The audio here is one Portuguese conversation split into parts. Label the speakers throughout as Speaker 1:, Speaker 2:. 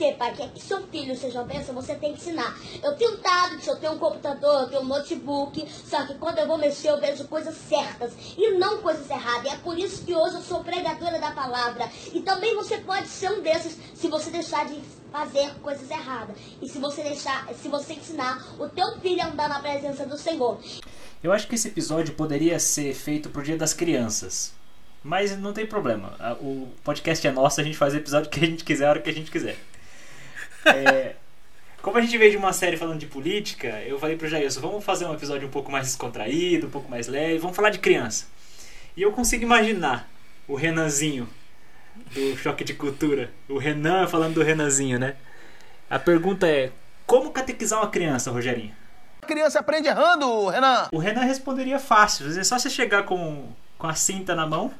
Speaker 1: você, pai, quer que seu filho seja uma bênção, você tem que ensinar. Eu tenho um tablet, eu tenho um computador, eu tenho um notebook, só que quando eu vou mexer eu vejo coisas certas e não coisas erradas. E é por isso que hoje eu sou pregadora da palavra. E também você pode ser um desses se você deixar de fazer coisas erradas. E se você deixar, se você ensinar o teu filho a andar na presença do Senhor.
Speaker 2: Eu acho que esse episódio poderia ser feito pro Dia das Crianças. Mas não tem problema. O podcast é nosso, a gente faz o episódio que a gente quiser, a hora que a gente quiser. É, como a gente veio de uma série falando de política, eu falei pro Jailson, vamos fazer um episódio um pouco mais descontraído, um pouco mais leve, vamos falar de criança. E eu consigo imaginar o Renanzinho do Choque de Cultura. O Renan falando do Renanzinho, né? A pergunta é, como catequizar uma criança, Rogerinho?
Speaker 3: A criança aprende errando, Renan!
Speaker 2: O Renan responderia fácil. É só você chegar com, com a cinta na mão,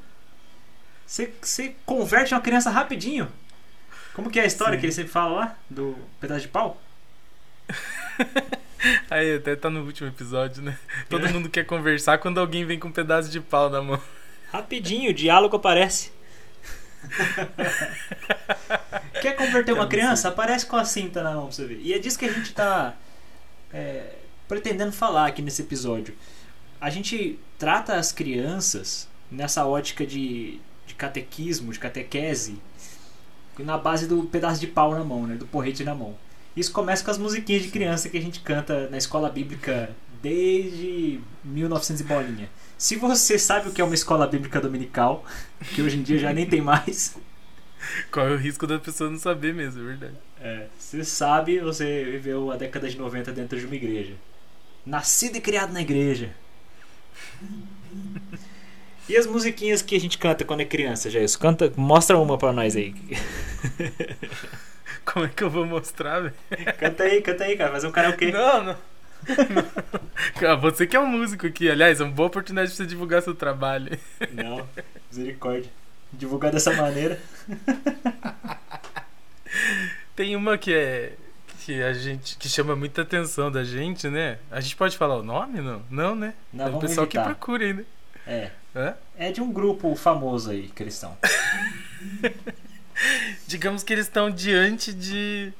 Speaker 2: você, você converte uma criança rapidinho. Como que é a história Sim. que ele sempre fala lá? Do pedaço de pau?
Speaker 4: Aí, até tá no último episódio, né? Todo é. mundo quer conversar quando alguém vem com um pedaço de pau na mão.
Speaker 2: Rapidinho, o diálogo aparece. quer converter uma criança? Aparece com a cinta na mão pra você ver. E é disso que a gente tá é, pretendendo falar aqui nesse episódio. A gente trata as crianças nessa ótica de, de catequismo, de catequese, na base do pedaço de pau na mão, né? Do porrete na mão. Isso começa com as musiquinhas de criança que a gente canta na escola bíblica desde 1900 e bolinha. Se você sabe o que é uma escola bíblica dominical, que hoje em dia já nem tem mais.
Speaker 4: Qual é o risco da pessoa não saber mesmo, é verdade.
Speaker 2: É, você sabe, você viveu a década de 90 dentro de uma igreja. Nascido e criado na igreja. E as musiquinhas que a gente canta quando é criança, já isso? Canta, mostra uma pra nós aí.
Speaker 4: Como é que eu vou mostrar, velho?
Speaker 2: Canta aí, canta aí, cara. Fazer um karaokê.
Speaker 4: Não, não. não. Você que é um músico aqui, aliás, é uma boa oportunidade de você divulgar seu trabalho.
Speaker 2: Não, misericórdia. Divulgar dessa maneira.
Speaker 4: Tem uma que é que a gente que chama muita atenção da gente, né? A gente pode falar o nome, não? Não, né?
Speaker 2: Não, é
Speaker 4: o pessoal evitar. que procura ainda.
Speaker 2: É. Hã? É de um grupo famoso aí, cristão.
Speaker 4: Digamos que eles estão diante de.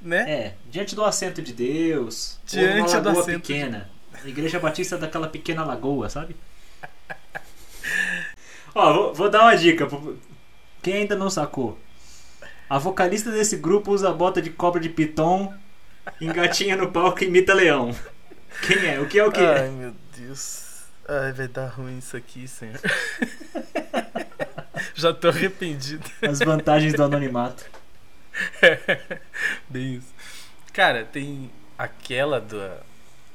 Speaker 4: Né?
Speaker 2: É, diante do assento de Deus. Diante uma lagoa pequena. De... Igreja Batista daquela pequena lagoa, sabe? Ó, vou, vou, dar uma dica. Quem ainda não sacou. A vocalista desse grupo usa bota de cobra de piton, engatinha no palco e imita leão. Quem é? O que é o que?
Speaker 4: Ai, meu Deus. Ai, vai dar ruim isso aqui, senhor. Já tô arrependido.
Speaker 2: As vantagens do anonimato.
Speaker 4: É, bem isso. Cara, tem aquela do,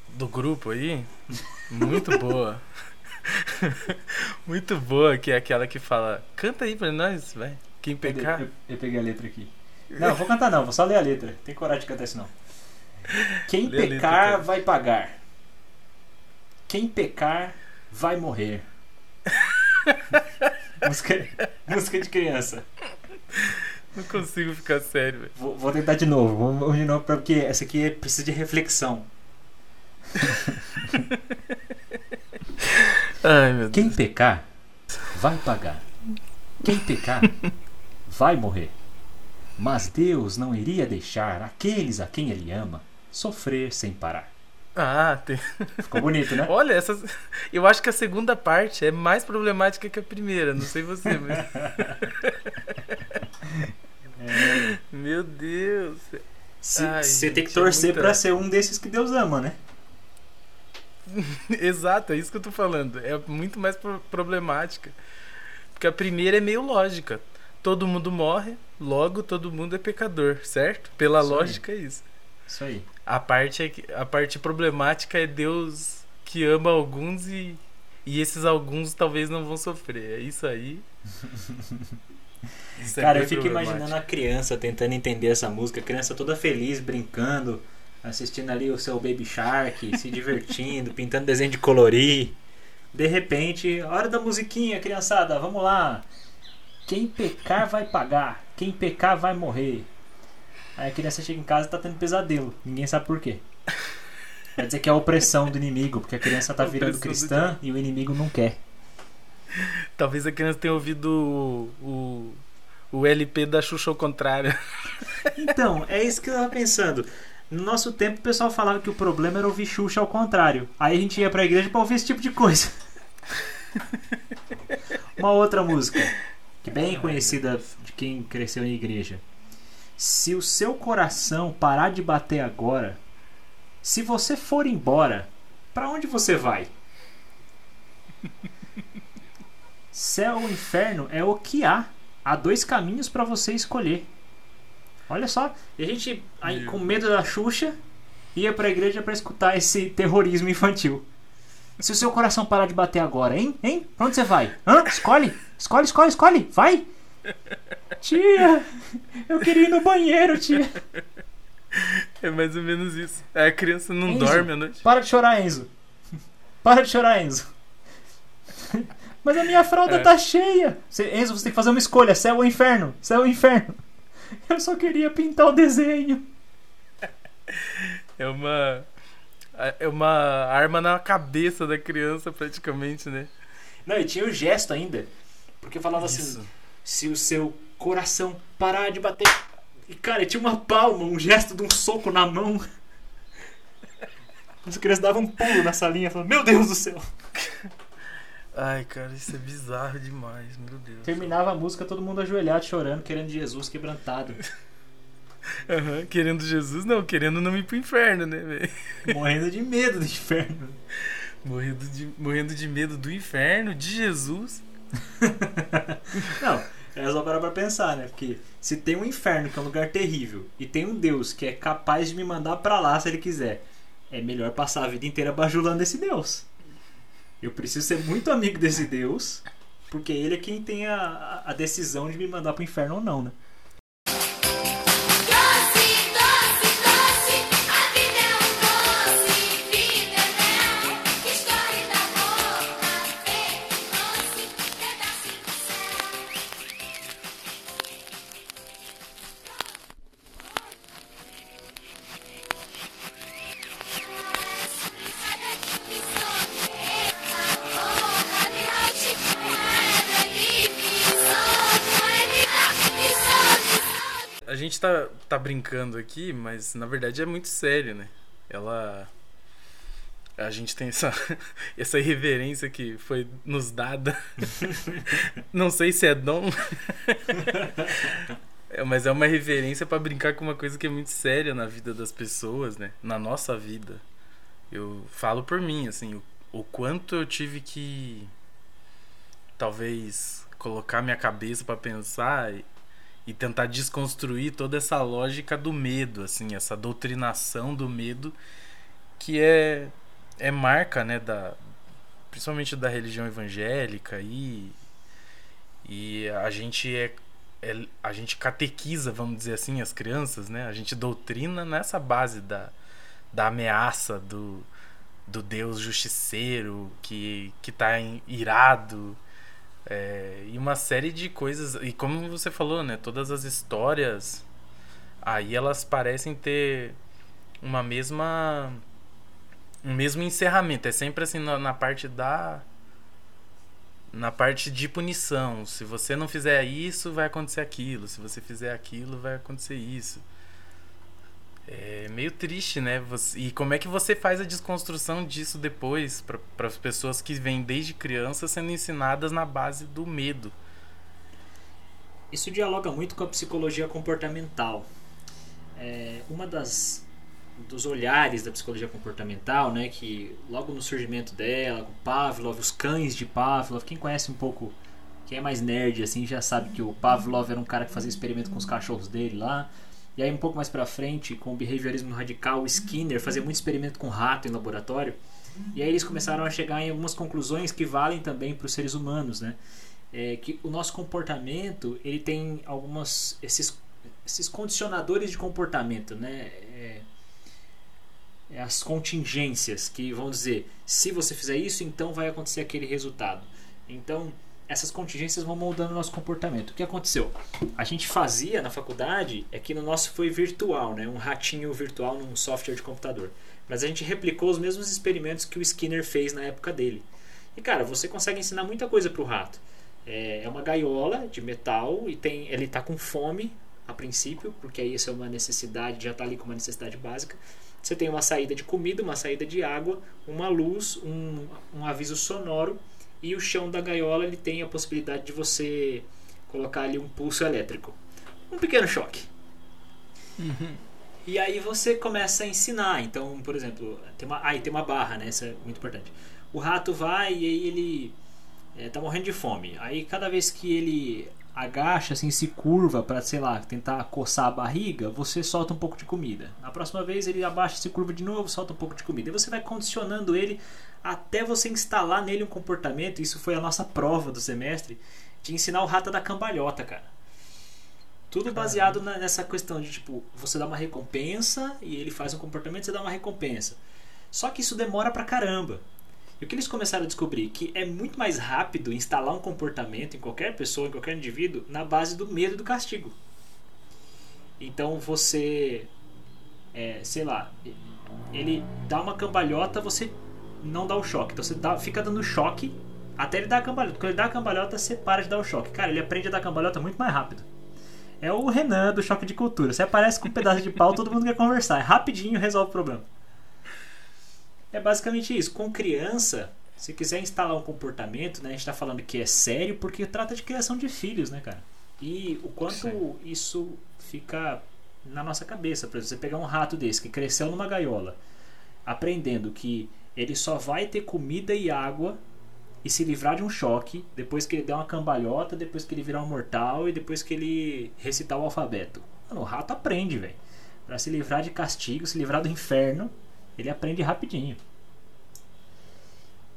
Speaker 4: do grupo aí, muito boa. muito boa, que é aquela que fala: canta aí pra nós, vai. Quem pecar.
Speaker 2: Eu, eu, peguei a letra aqui. Não, vou cantar não, vou só ler a letra. Tem coragem de cantar isso não. Quem Lê pecar letra, vai pagar. Quem pecar vai morrer. música, música de criança.
Speaker 4: Não consigo ficar sério.
Speaker 2: Vou, vou, tentar de novo. Vamos de novo porque essa aqui precisa de reflexão.
Speaker 4: Ai, meu
Speaker 2: Quem pecar vai pagar. Quem pecar vai morrer. Mas Deus não iria deixar aqueles a quem Ele ama sofrer sem parar.
Speaker 4: Ah, tem.
Speaker 2: Ficou bonito, né?
Speaker 4: Olha, essas... eu acho que a segunda parte é mais problemática que a primeira, não sei você, mas. é. Meu Deus.
Speaker 2: Você tem que torcer é muita... para ser um desses que Deus ama, né?
Speaker 4: Exato, é isso que eu tô falando. É muito mais problemática. Porque a primeira é meio lógica. Todo mundo morre, logo todo mundo é pecador, certo? Pela isso lógica aí. é isso.
Speaker 2: Isso aí.
Speaker 4: A parte, é a parte problemática é Deus que ama alguns e, e esses alguns talvez não vão sofrer. É isso aí.
Speaker 2: Isso é Cara, eu fico imaginando a criança tentando entender essa música, a criança toda feliz, brincando, assistindo ali o seu Baby Shark, se divertindo, pintando desenho de colorir. De repente, hora da musiquinha, criançada, vamos lá. Quem pecar vai pagar, quem pecar vai morrer. Aí a criança chega em casa e tá tendo pesadelo. Ninguém sabe por quê. Quer dizer que é a opressão do inimigo, porque a criança tá virando cristã e o inimigo não quer.
Speaker 4: Talvez a criança tenha ouvido o, o, o LP da Xuxa ao contrário.
Speaker 2: Então, é isso que eu tava pensando. No nosso tempo, o pessoal falava que o problema era ouvir Xuxa ao contrário. Aí a gente ia pra igreja pra ouvir esse tipo de coisa. Uma outra música, que bem conhecida de quem cresceu em igreja. Se o seu coração parar de bater agora, se você for embora, pra onde você vai? Céu ou inferno é o que há. Há dois caminhos pra você escolher. Olha só, e a gente, aí, com medo da Xuxa, ia pra igreja pra escutar esse terrorismo infantil. Se o seu coração parar de bater agora, hein? Hein? Pra onde você vai? Hã? Escolhe! Escolhe, escolhe, escolhe! Vai! Tia! Eu queria ir no banheiro, tia!
Speaker 4: É mais ou menos isso. A criança não
Speaker 2: Enzo,
Speaker 4: dorme à noite.
Speaker 2: Para de chorar, Enzo. Para de chorar, Enzo. Mas a minha fralda
Speaker 4: É.
Speaker 2: tá cheia. Você- Enzo, você tem que fazer uma escolha: céu ou inferno? Céu ou inferno? Eu só queria pintar o desenho.
Speaker 4: É uma. É uma arma na cabeça da criança, praticamente, né?
Speaker 2: Não, e tinha o gesto ainda. Porque falava
Speaker 4: Isso.
Speaker 2: assim: se o seu coração parar de bater. E cara, tinha uma palma, um gesto de um soco na mão. As crianças davam um pulo na salinha, falando: Meu Deus do céu!
Speaker 4: Ai, cara, isso é bizarro demais, meu Deus.
Speaker 2: Terminava a música, todo mundo ajoelhado, chorando, querendo Jesus quebrantado.
Speaker 4: Aham, Querendo Jesus, não, querendo não ir pro inferno, né, velho?
Speaker 2: morrendo de medo do inferno.
Speaker 4: Morrendo de, morrendo de medo do inferno, de Jesus.
Speaker 2: Não, é só parar pra pensar, né? Porque se tem um inferno, que é um lugar terrível, e tem um Deus que é capaz de me mandar pra lá se ele quiser, é melhor passar a vida inteira bajulando esse Deus. Eu preciso ser muito amigo desse Deus, porque ele é quem tem a, a decisão de me mandar pro inferno ou não, né?
Speaker 4: Tá, brincando aqui, mas na verdade é muito sério, né? Ela. A gente tem essa, essa irreverência que foi nos dada. Não sei se é dom. É, mas é uma reverência pra brincar com uma coisa que é muito séria na vida das pessoas, né? Na nossa vida. Eu falo por mim, assim, o, o quanto eu tive que talvez colocar minha cabeça pra pensar e, tentar desconstruir toda essa lógica do medo, assim, essa doutrinação do medo que é é marca, né, da principalmente da religião evangélica e e a gente é, é a gente catequiza, vamos dizer assim, as crianças, né? A gente doutrina nessa base da da ameaça do do Deus justiceiro que que tá irado é, e uma série de coisas e como você falou né todas as histórias aí elas parecem ter uma mesma um mesmo encerramento. É sempre assim na, na parte da na parte de punição. Se você não fizer isso vai acontecer aquilo. Se você fizer aquilo vai acontecer isso é meio triste, né? E como é que você faz a desconstrução disso depois para as pessoas que vêm desde criança sendo ensinadas na base do medo?
Speaker 2: Isso dialoga muito com a psicologia comportamental. É, uma das dos olhares da psicologia comportamental, né, que logo no surgimento dela, com Pavlov, os cães de Pavlov, quem conhece um pouco, quem é mais nerd assim, já sabe que o Pavlov era um cara que fazia experimento com os cachorros dele lá. E aí um pouco mais pra frente, com o behaviorismo radical, Skinner fazia muito experimento com rato em laboratório. E aí eles começaram a chegar em algumas conclusões que valem também para os seres humanos, né? É que o nosso comportamento ele tem algumas esses, esses condicionadores de comportamento, né? É, é as contingências que vão dizer se você fizer isso, então vai acontecer aquele resultado. Então essas contingências vão moldando o nosso comportamento. O que aconteceu? A gente fazia na faculdade, é que no nosso foi virtual, né? um ratinho virtual num software de computador. Mas a gente replicou os mesmos experimentos que o Skinner fez na época dele. E cara, você consegue ensinar muita coisa para o rato. É é uma gaiola de metal e tem, ele está com fome. a princípio, porque aí isso é uma necessidade, já está ali com uma necessidade básica. Você tem uma saída de comida, uma saída de água, uma luz, um, um aviso sonoro e o chão da gaiola ele tem a possibilidade de você colocar ali um pulso elétrico. Um pequeno choque. E aí você começa a ensinar. Então, por exemplo, tem uma, aí tem uma barra, né? Isso é muito importante. O rato vai e aí ele é, tá morrendo de fome. Aí cada vez que ele agacha, assim, se curva para sei lá, tentar coçar a barriga, você solta um pouco de comida. Na próxima vez ele abaixa, se curva de novo, solta um pouco de comida. E você vai condicionando ele até você instalar nele um comportamento. Isso foi a nossa prova do semestre de ensinar o rato a dar cambalhota, cara. Tudo baseado na- nessa questão de tipo, você dá uma recompensa e ele faz um comportamento, você dá uma recompensa. Só que isso demora pra caramba. E o que eles começaram a descobrir? Que é muito mais rápido instalar um comportamento em qualquer pessoa, em qualquer indivíduo, na base do medo do castigo. Então você. É, sei lá. Ele dá uma cambalhota, você não dá o choque. Então você dá- fica dando choque até ele dar a cambalhota. Quando ele dá a cambalhota, você para de dar o choque. Cara, ele aprende a dar cambalhota muito mais rápido. É o Renan do choque de cultura. Você aparece com um pedaço de pau, todo mundo quer conversar. É rapidinho resolve o problema. É basicamente isso. Com criança, se quiser instalar um comportamento, né, a gente está falando que é sério porque trata de criação de filhos, né, cara? E o quanto
Speaker 4: Sim.
Speaker 2: isso fica na nossa cabeça. Por exemplo, você pegar um rato desse que cresceu numa gaiola, aprendendo que ele só vai ter comida e água e se livrar de um choque depois que ele der uma cambalhota, depois que ele virar um mortal e depois que ele recitar o alfabeto. Mano, o rato aprende, velho. Pra se livrar de castigo, se livrar do inferno, ele aprende rapidinho.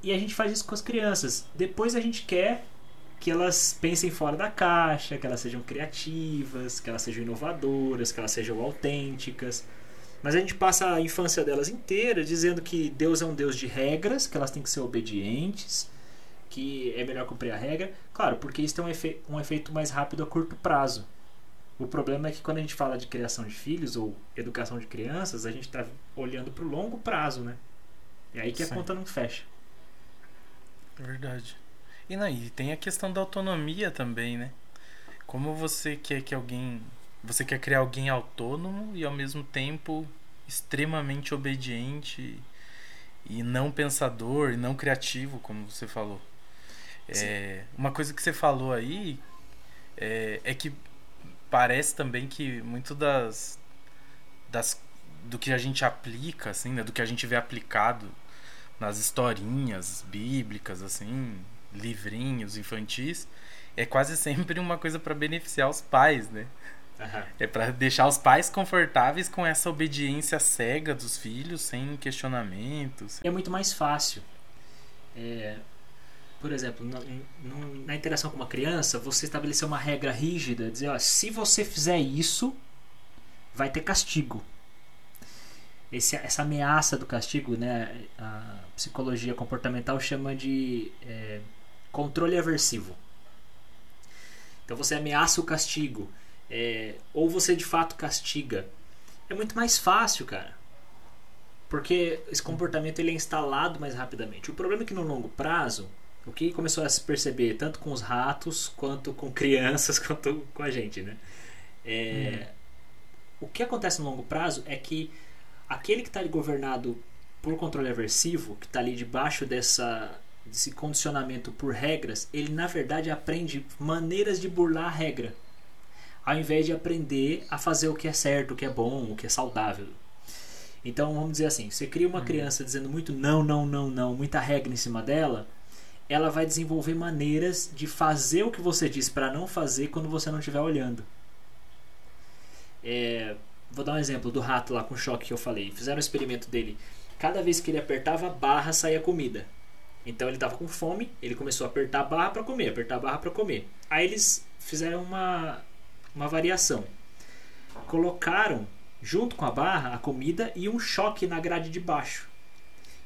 Speaker 2: E a gente faz isso com as crianças. Depois a gente quer que elas pensem fora da caixa, que elas sejam criativas, que elas sejam inovadoras, que elas sejam autênticas. Mas a gente passa a infância delas inteira dizendo que Deus é um Deus de regras, que elas têm que ser obedientes, que é melhor cumprir a regra. Claro, porque isso tem um, efe- um efeito mais rápido a curto prazo. O problema é que quando a gente fala de criação de filhos ou educação de crianças, a gente está olhando para o longo prazo, né? E aí que a
Speaker 4: Sim.
Speaker 2: conta não fecha.
Speaker 4: É Verdade. E, não, e tem a questão da autonomia também, né? Como você quer que alguém. Você quer criar alguém autônomo e ao mesmo tempo extremamente obediente e não pensador e não criativo, como você falou. É, uma coisa que você falou aí é, é que parece também que muito das, das do que a gente aplica, assim, né, do que a gente vê aplicado nas historinhas bíblicas, assim, livrinhos infantis, é quase sempre uma coisa para beneficiar os pais, né? É para deixar os pais confortáveis com essa obediência cega dos filhos, sem questionamentos.
Speaker 2: É muito mais fácil. É, por exemplo, na, na interação com uma criança, você estabelecer uma regra rígida, dizer, ó, se você fizer isso, vai ter castigo. Esse- essa ameaça do castigo, né, a psicologia comportamental chama de é, controle aversivo. Então você ameaça o castigo, é, ou você de fato castiga. É muito mais fácil, cara. Porque esse comportamento ele é instalado mais rapidamente. O problema é que no longo prazo, o que começou a se perceber tanto com os ratos, quanto com crianças, quanto com a gente, né? É, O que acontece no longo prazo é que aquele que está governado por controle aversivo, que está ali debaixo dessa, desse condicionamento por regras, ele na verdade aprende maneiras de burlar a regra, ao invés de aprender a fazer o que é certo, o que é bom, o que é saudável. Então vamos dizer assim, você cria uma criança dizendo muito não, não, não, não, muita regra em cima dela, ela vai desenvolver maneiras de fazer o que você diz para não fazer quando você não estiver olhando. É, vou dar um exemplo do rato lá com o choque que eu falei. Fizeram um experimento dele. Cada vez que ele apertava a barra, saía comida. Então ele estava com fome, ele começou a apertar a barra para comer, apertar a barra para comer. Aí eles fizeram uma, uma variação. Colocaram junto com a barra a comida e um choque na grade de baixo.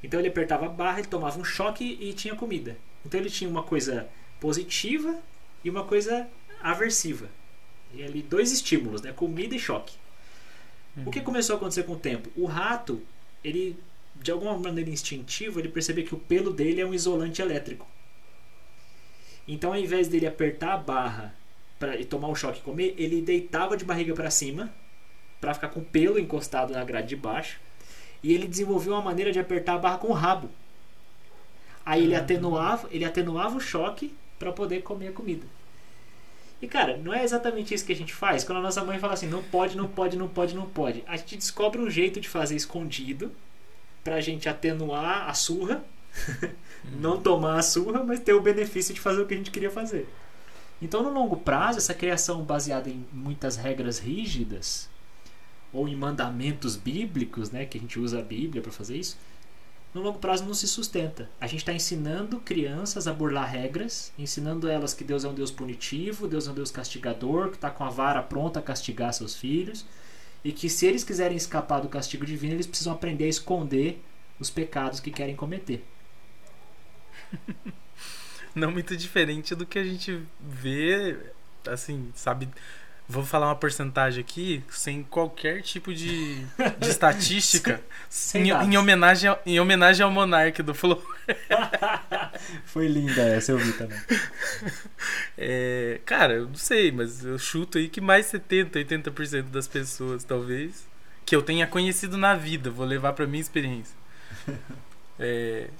Speaker 2: Então ele apertava a barra, ele tomava um choque e tinha comida. Então ele tinha uma coisa positiva e uma coisa aversiva. E ali dois estímulos, né? Comida e choque. O que começou a acontecer com o tempo? O rato, ele de alguma maneira instintiva, ele percebeu que o pelo dele é um isolante elétrico. Então, ao invés dele apertar a barra para tomar um choque e comer, ele deitava de barriga para cima para ficar com o pelo encostado na grade de baixo. E ele desenvolveu uma maneira de apertar a barra com o rabo. Aí ele atenuava, ele atenuava o choque para poder comer a comida. E cara, não é exatamente isso que a gente faz. Quando a nossa mãe fala assim, não pode, não pode, não pode, não pode. A gente descobre um jeito de fazer escondido pra gente atenuar a surra, não tomar a surra, mas ter o benefício de fazer o que a gente queria fazer. Então, no longo prazo, essa criação baseada em muitas regras rígidas ou em mandamentos bíblicos, né, que a gente usa a Bíblia para fazer isso, no longo prazo não se sustenta. A gente está ensinando crianças a burlar regras, ensinando elas que Deus é um Deus punitivo, Deus é um Deus castigador, que está com a vara pronta a castigar seus filhos, e que se eles quiserem escapar do castigo divino, eles precisam aprender a esconder os pecados que querem cometer.
Speaker 4: Não muito diferente do que a gente vê, assim, sabe? Vou falar uma porcentagem aqui, sem qualquer tipo de, de estatística, em, em homenagem, ao- em homenagem ao Monark do Flow.
Speaker 2: Foi linda essa, eu vi também.
Speaker 4: É, cara, eu não sei, mas eu chuto aí que mais 70, 80% das pessoas, talvez, que eu tenha conhecido na vida, vou levar pra minha experiência. É,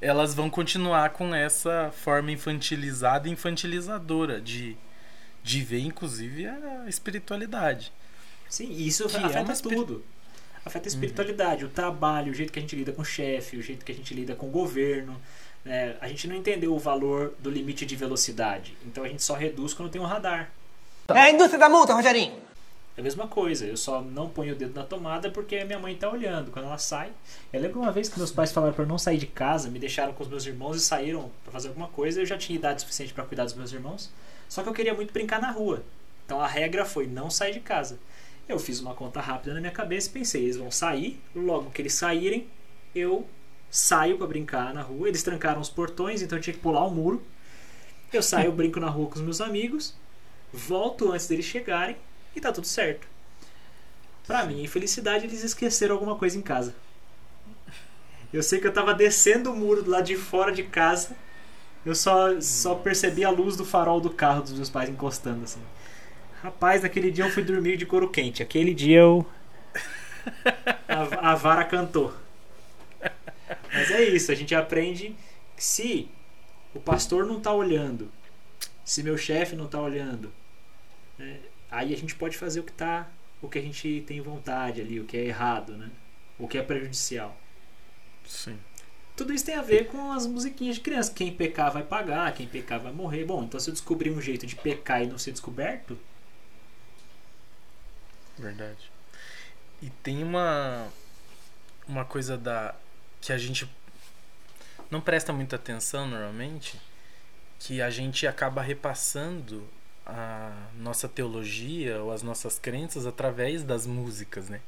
Speaker 4: elas vão continuar com essa forma infantilizada e infantilizadora de, de ver, inclusive, a espiritualidade.
Speaker 2: Sim, e isso
Speaker 4: Que é
Speaker 2: afeta
Speaker 4: espiri-
Speaker 2: tudo. Afeta a espiritualidade, o trabalho, o jeito que a gente lida com o chefe, o jeito que a gente lida com o governo. né? A gente não entendeu o valor do limite de velocidade. Então a gente só reduz quando tem um radar.
Speaker 3: É a indústria da multa, Rogerinho.
Speaker 2: É a mesma coisa, eu só não ponho o dedo na tomada porque a minha mãe tá olhando. Quando ela sai. Eu lembro uma vez que meus pais falaram para eu não sair de casa, me deixaram com os meus irmãos e saíram para fazer alguma coisa. Eu já tinha idade suficiente para cuidar dos meus irmãos. Só que eu queria muito brincar na rua. Então a regra foi não sair de casa. Eu fiz uma conta rápida na minha cabeça e pensei, eles vão sair, logo que eles saírem, eu saio para brincar na rua. Eles trancaram os portões, então eu tinha que pular o muro. Eu saio, brinco na rua com os meus amigos, volto antes deles chegarem e tá tudo certo. Pra minha infelicidade, eles esqueceram alguma coisa em casa. Eu sei que eu tava descendo o muro do lado de fora de casa. Eu só, só percebi a luz do farol do carro dos meus pais encostando assim. Rapaz, naquele dia eu fui dormir de couro quente. Aquele dia eu. A, a vara cantou. Mas é isso, a gente aprende que se o pastor não tá olhando, se meu chefe não tá olhando, né, aí a gente pode fazer o que tá. O que a gente tem vontade ali, o que é errado, né? O que é prejudicial.
Speaker 4: Sim.
Speaker 2: Tudo isso tem a ver com as musiquinhas de criança. Quem pecar vai pagar, quem pecar vai morrer. Bom, então se eu descobrir um jeito de pecar e não ser descoberto,
Speaker 4: Verdade. E tem uma uma coisa da que a gente não presta muita atenção normalmente, que a gente acaba repassando a nossa teologia ou as nossas crenças através das músicas, né?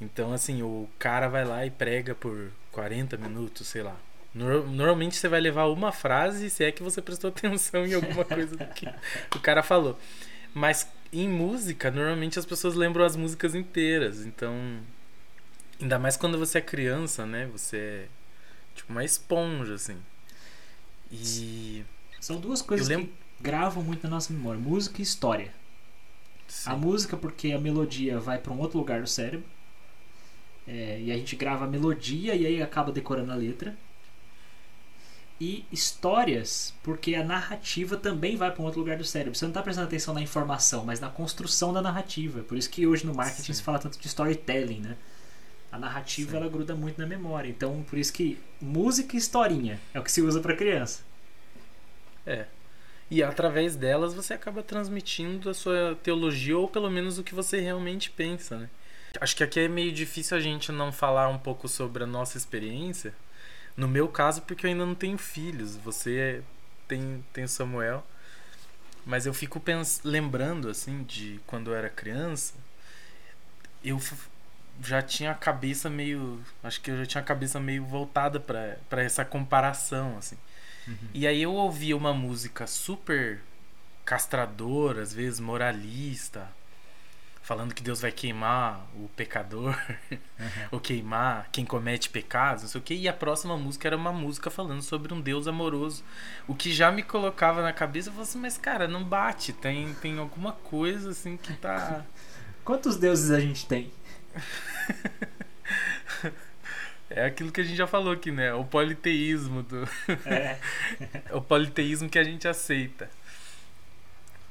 Speaker 4: Então, assim, o cara vai lá e prega por 40 minutos, sei lá. Nor- Normalmente você vai levar uma frase se é que você prestou atenção em alguma coisa do que o cara falou. Mas em música, normalmente as pessoas lembram as músicas inteiras. Então, ainda mais quando você é criança, né? Você é tipo uma esponja, assim. E.
Speaker 2: são duas coisas
Speaker 4: lembro-
Speaker 2: que gravam muito na nossa memória: música e história.
Speaker 4: Sim,
Speaker 2: A música, porque a melodia vai para um outro lugar do cérebro. É, e a gente grava a melodia e aí acaba decorando a letra. E histórias, porque a narrativa também vai para um outro lugar do cérebro. Você não está prestando atenção na informação, mas na construção da narrativa. Por isso que hoje no marketing
Speaker 4: Sim.
Speaker 2: se fala tanto de storytelling, né? A narrativa
Speaker 4: Sim.
Speaker 2: ela gruda muito na memória. Então, por isso que música e historinha é o que se usa para criança.
Speaker 4: É. E através delas você acaba transmitindo a sua teologia, ou pelo menos o que você realmente pensa, né? Acho que aqui é meio difícil a gente não falar um pouco sobre a nossa experiência. No meu caso, porque eu ainda não tenho filhos. Você tem, tem Samuel. Mas eu fico pens lembrando, assim, de quando eu era criança. Eu já tinha a cabeça meio. Acho que eu já tinha a cabeça meio voltada para essa comparação, assim. E aí eu ouvia uma música super castradora, às vezes moralista, falando que Deus vai queimar o pecador, ou queimar quem comete pecados, não sei o que. E a próxima música era uma música falando sobre um Deus amoroso. O que já me colocava na cabeça, eu falei assim, mas cara, não bate, tem, tem alguma coisa assim que tá.
Speaker 2: Quantos deuses a gente tem?
Speaker 4: É aquilo que a gente já falou aqui, né? O politeísmo do.
Speaker 2: É.
Speaker 4: o politeísmo que a gente aceita.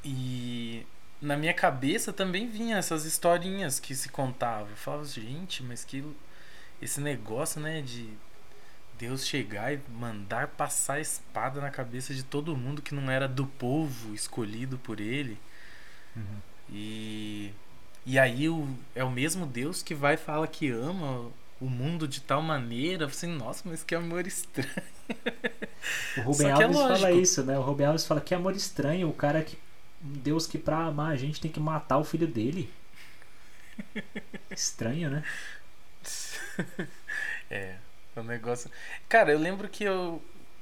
Speaker 4: E na minha cabeça também vinha essas historinhas que se contavam. Eu falava, gente, mas que esse negócio, né, de Deus chegar e mandar passar a espada na cabeça de todo mundo que não era do povo escolhido por ele.
Speaker 2: Uhum.
Speaker 4: E e aí o, é o mesmo Deus que vai e fala que ama o mundo de tal maneira, assim, nossa, mas que amor estranho.
Speaker 2: O Rubem
Speaker 4: que é
Speaker 2: Alves fala
Speaker 4: lógico.
Speaker 2: isso, né? O Rubem Alves fala que amor estranho, o cara que. Um Deus que pra amar a gente tem que matar o filho dele. Estranho, né?
Speaker 4: É, é um negócio. Cara, eu lembro que eu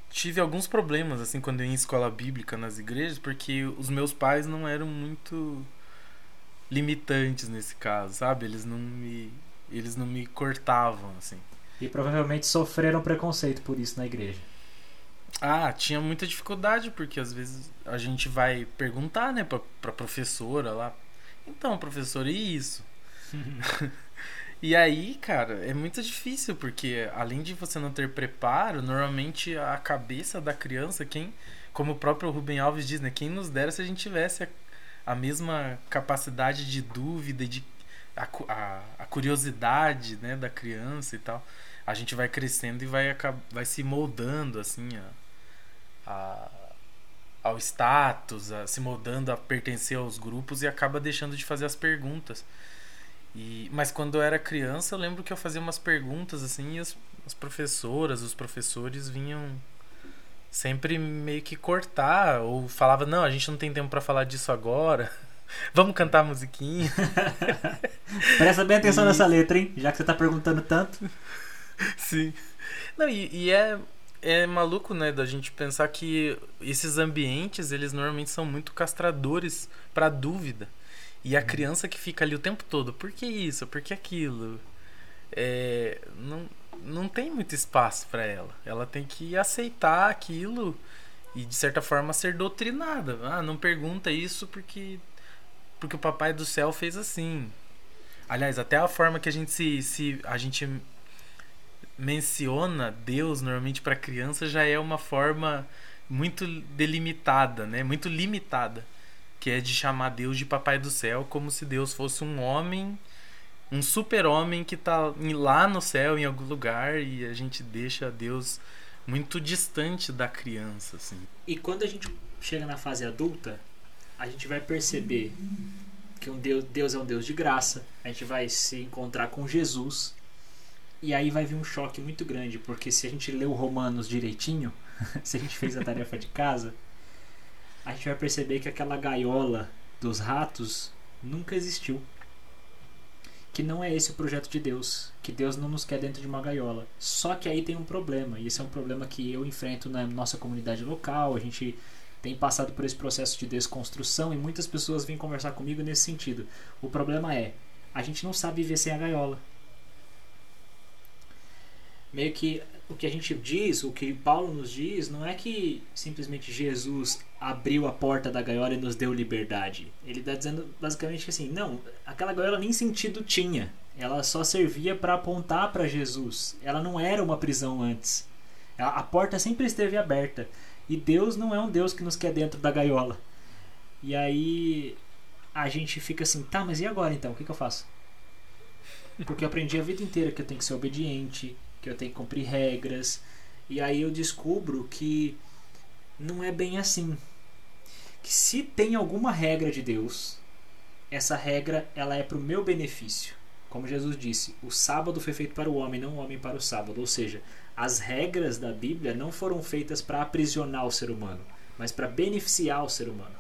Speaker 4: tive alguns problemas, assim, quando eu ia em escola bíblica nas igrejas, porque os meus pais não eram muito limitantes nesse caso, sabe? Eles não me. Eles não me cortavam, assim.
Speaker 2: E provavelmente sofreram preconceito por isso na igreja.
Speaker 4: Ah, tinha muita dificuldade, porque às vezes a gente vai perguntar, né, pra, pra professora lá. Então, professora, e isso? e aí, cara, é muito difícil, porque além de você não ter preparo, normalmente a cabeça da criança, quem, como o próprio Rubem Alves diz, né, quem nos dera se a gente tivesse a, a mesma capacidade de dúvida de a, a, a curiosidade, né, da criança e tal. A gente vai crescendo e vai, vai se moldando, assim, a, a- ao status, a, se moldando a pertencer aos grupos e acaba deixando de fazer as perguntas. E, mas quando eu era criança, eu lembro que eu fazia umas perguntas assim e as, as professoras, os professores vinham sempre meio que cortar ou falava não, a gente não tem tempo pra falar disso agora. Vamos cantar a musiquinha.
Speaker 2: Presta bem atenção
Speaker 4: E-
Speaker 2: nessa letra, hein? Já que você tá perguntando tanto.
Speaker 4: Sim. Não, e, e é, é maluco, né, da gente pensar que esses ambientes, eles normalmente são muito castradores pra dúvida. E a criança que fica ali o tempo todo, por que isso? Por que aquilo? É, não, não tem muito espaço pra ela. Ela tem que aceitar aquilo e, de certa forma, ser doutrinada. Ah, não pergunta isso porque, porque o papai do céu fez assim. Aliás, até a forma que a gente se, se a gente menciona Deus normalmente para criança já é uma forma muito delimitada, né? Muito limitada, que é de chamar Deus de papai do céu como se Deus fosse um homem, um super-homem que tá lá no céu em algum lugar e a gente deixa Deus muito distante da criança, assim.
Speaker 2: E quando a gente chega na fase adulta, a gente vai perceber que um Deus, Deus é um Deus de graça. A gente vai se encontrar com Jesus. E aí vai vir um choque muito grande, porque se a gente o Romanos direitinho, se a gente fez a tarefa de casa, a gente vai perceber que aquela gaiola dos ratos nunca existiu. Que não é esse o projeto de Deus, que Deus não nos quer dentro de uma gaiola. Só que aí tem um problema, e esse é um problema que eu enfrento na nossa comunidade local, a gente tem passado por esse processo de desconstrução e muitas pessoas vêm conversar comigo nesse sentido. O problema é, a gente não sabe viver sem a gaiola. Meio que o que a gente diz, o que Paulo nos diz, não é que simplesmente Jesus abriu a porta da gaiola e nos deu liberdade. Ele está dizendo basicamente assim, não, aquela gaiola nem sentido tinha. Ela só servia para apontar para Jesus. Ela não era uma prisão antes. A porta sempre esteve aberta. E Deus não é um Deus que nos quer dentro da gaiola. E aí a gente fica assim, tá, mas e agora então? O que, que eu faço? Porque eu aprendi a vida inteira que eu tenho que ser obediente, que eu tenho que cumprir regras. E aí eu descubro que não é bem assim. Que se tem alguma regra de Deus, essa regra ela é para o meu benefício. Como Jesus disse, o sábado foi feito para o homem, não o homem para o sábado. Ou seja, as regras da Bíblia não foram feitas para aprisionar o ser humano, mas para beneficiar o ser humano.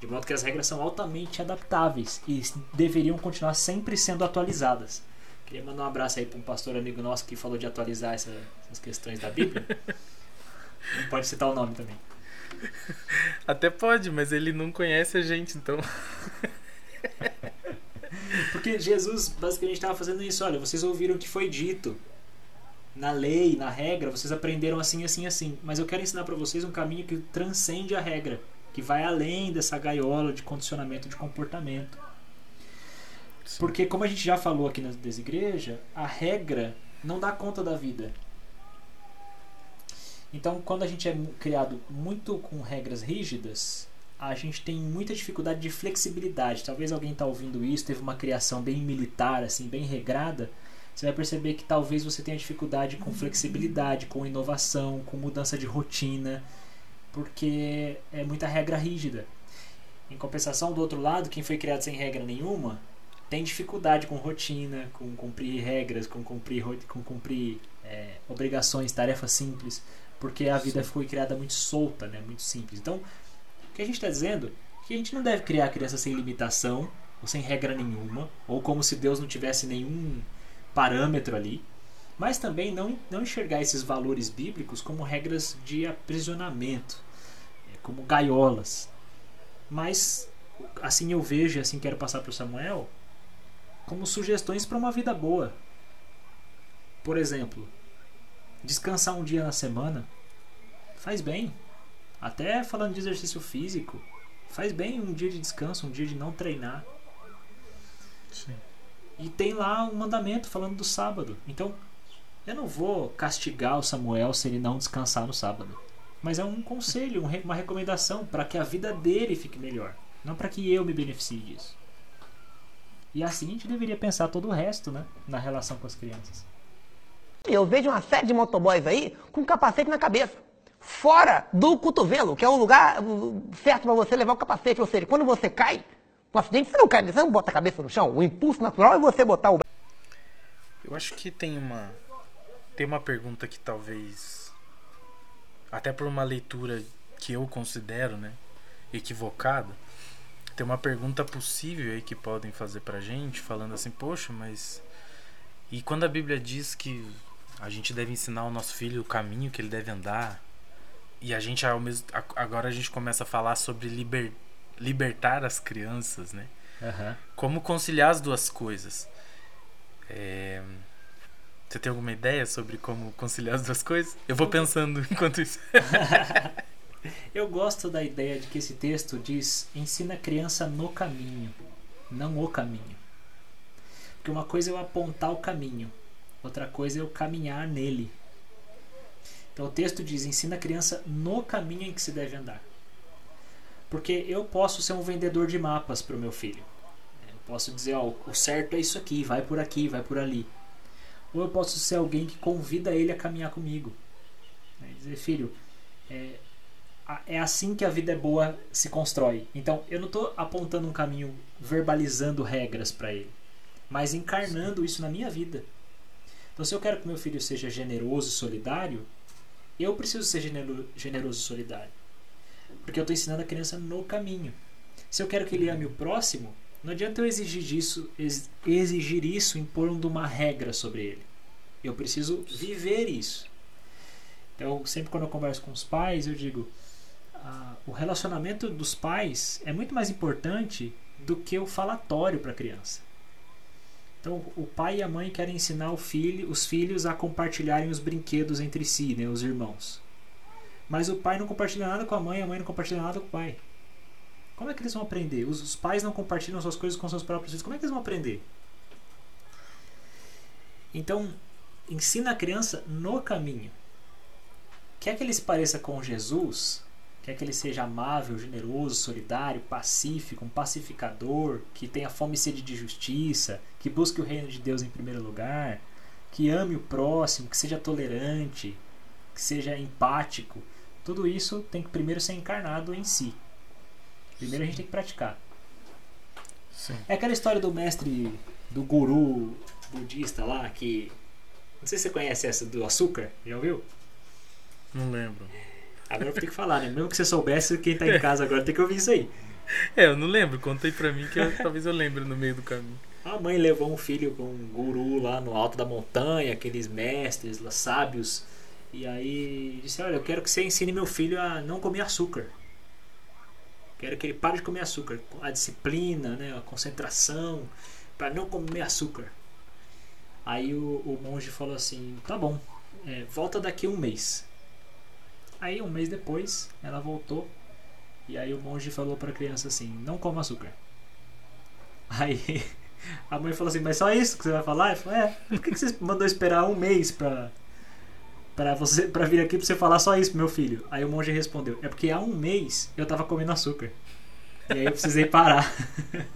Speaker 2: De modo que as regras são altamente adaptáveis e deveriam continuar sempre sendo atualizadas. Queria mandar um abraço aí para um pastor amigo nosso que falou de atualizar essa- essas questões da Bíblia. Não pode citar o nome também.
Speaker 4: Até pode, mas ele não conhece a gente, então.
Speaker 2: Porque Jesus basicamente estava fazendo isso. Olha, vocês ouviram o que foi dito. Na lei, na regra, vocês aprenderam assim, assim, assim. Mas eu quero ensinar para vocês um caminho que transcende a regra. Que vai além dessa gaiola de condicionamento de comportamento. Porque, como a gente já falou aqui na desigreja, a regra não dá conta da vida. Então, quando a gente é criado muito com regras rígidas, a gente tem muita dificuldade de flexibilidade. Talvez alguém está ouvindo isso, teve uma criação bem militar, assim, bem regrada. Você vai perceber que talvez você tenha dificuldade com flexibilidade, com inovação, com mudança de rotina, porque é muita regra rígida. Em compensação, do outro lado, quem foi criado sem regra nenhuma tem dificuldade com rotina, com cumprir regras, com cumprir, com cumprir é, obrigações, tarefas simples, porque a vida foi criada muito solta, né, muito simples. Então, o que a gente está dizendo é que a gente não deve criar criança sem limitação, ou sem regra nenhuma, ou como se Deus não tivesse nenhum parâmetro ali, mas também não, não enxergar esses valores bíblicos como regras de aprisionamento, é, como gaiolas. Mas assim eu vejo assim quero passar para o Samuel como sugestões para uma vida boa. Por exemplo, descansar um dia na semana faz bem. Até falando de exercício físico, faz bem um dia de descanso, um dia de não treinar.
Speaker 4: Sim.
Speaker 2: E tem lá um mandamento falando do sábado. Então, eu não vou castigar o Samuel se ele não descansar no sábado. Mas é um conselho, um uma recomendação para que a vida dele fique melhor. Não para que eu me beneficie disso. E assim a gente deveria pensar todo o resto, né? Na relação com as crianças.
Speaker 3: Eu vejo uma série de motoboys aí com capacete na cabeça. Fora do cotovelo, que é o lugar certo para você levar o capacete. Ou seja, quando você cai, um acidente, você não cai, você não bota a cabeça no chão. O impulso natural é você botar o
Speaker 4: Eu acho que tem uma tem uma pergunta que talvez até por uma leitura que eu considero, né, equivocada, tem uma pergunta possível aí que podem fazer pra gente, falando assim, poxa, mas e quando a Bíblia diz que a gente deve ensinar o nosso filho o caminho que ele deve andar, e a gente ao mesmo agora a gente começa a falar sobre liber, libertar as crianças, né? Como conciliar as duas coisas? É, Você tem alguma ideia sobre como conciliar as duas coisas? Eu vou pensando enquanto isso.
Speaker 2: Eu gosto da ideia de que esse texto diz: ensina a criança no caminho, não o caminho. Porque uma coisa é eu apontar o caminho, outra coisa é eu caminhar nele. Então o texto diz: ensina a criança no caminho em que se deve andar. Porque eu posso ser um vendedor de mapas para o meu filho. Eu posso dizer: ó, o certo é isso aqui, vai por aqui, vai por ali. Ou eu posso ser alguém que convida ele a caminhar comigo. É dizer, filho, é, é assim que a vida é boa se constrói. Então, eu não estou apontando um caminho, verbalizando regras para ele, mas encarnando isso na minha vida. Então, se eu quero que meu filho seja generoso e solidário, eu preciso ser genero- generoso e solidário. Porque eu estou ensinando a criança no caminho. Se eu quero que ele ame o próximo, não adianta eu exigir disso, ex- exigir isso impondo uma regra sobre ele. Eu preciso viver isso. Então, sempre quando eu converso com os pais, eu digo: ah, o relacionamento dos pais é muito mais importante do que o falatório para a criança. Então, o pai e a mãe querem ensinar filho, os filhos a compartilharem os brinquedos entre si, né, os irmãos. Mas o pai não compartilha nada com a mãe, a mãe não compartilha nada com o pai. Como é que eles vão aprender? Os, os pais não compartilham suas coisas com seus próprios filhos. Como é que eles vão aprender? Então, ensina a criança no caminho. Quer que ele se pareça com Jesus? Quer que ele seja amável, generoso, solidário, pacífico, um pacificador, que tenha fome e sede de justiça, que busque o reino de Deus em primeiro lugar, que ame o próximo, que seja tolerante, que seja empático. Tudo isso tem que primeiro ser encarnado em si. Primeiro a gente tem que praticar.
Speaker 4: Sim.
Speaker 2: É aquela história do mestre, do guru budista lá, que. Não sei se você conhece essa do açúcar, já ouviu?
Speaker 4: Não lembro.
Speaker 2: Agora eu vou ter que falar, né? Mesmo que você soubesse, quem tá em casa agora tem que ouvir isso aí.
Speaker 4: É, eu não lembro. Conta aí pra mim que eu- talvez eu lembre no meio do caminho.
Speaker 2: A mãe levou um filho com um guru lá no alto da montanha, aqueles mestres lá, sábios. E aí disse: Olha, eu quero que você ensine meu filho a não comer açúcar. Quero que ele pare de comer açúcar. A disciplina, né, a concentração. Pra não comer açúcar. Aí o, o monge falou assim: tá bom, é, volta daqui um mês. Aí um mês depois ela voltou e aí o monge falou pra criança assim: não coma açúcar. Aí a mãe falou assim: mas só isso que você vai falar? Ele falou: é, por que, que você mandou esperar um mês pra, pra, você, pra vir aqui pra você falar só isso pro meu filho? Aí o monge respondeu: é porque há um mês eu tava comendo açúcar. E aí eu precisei parar.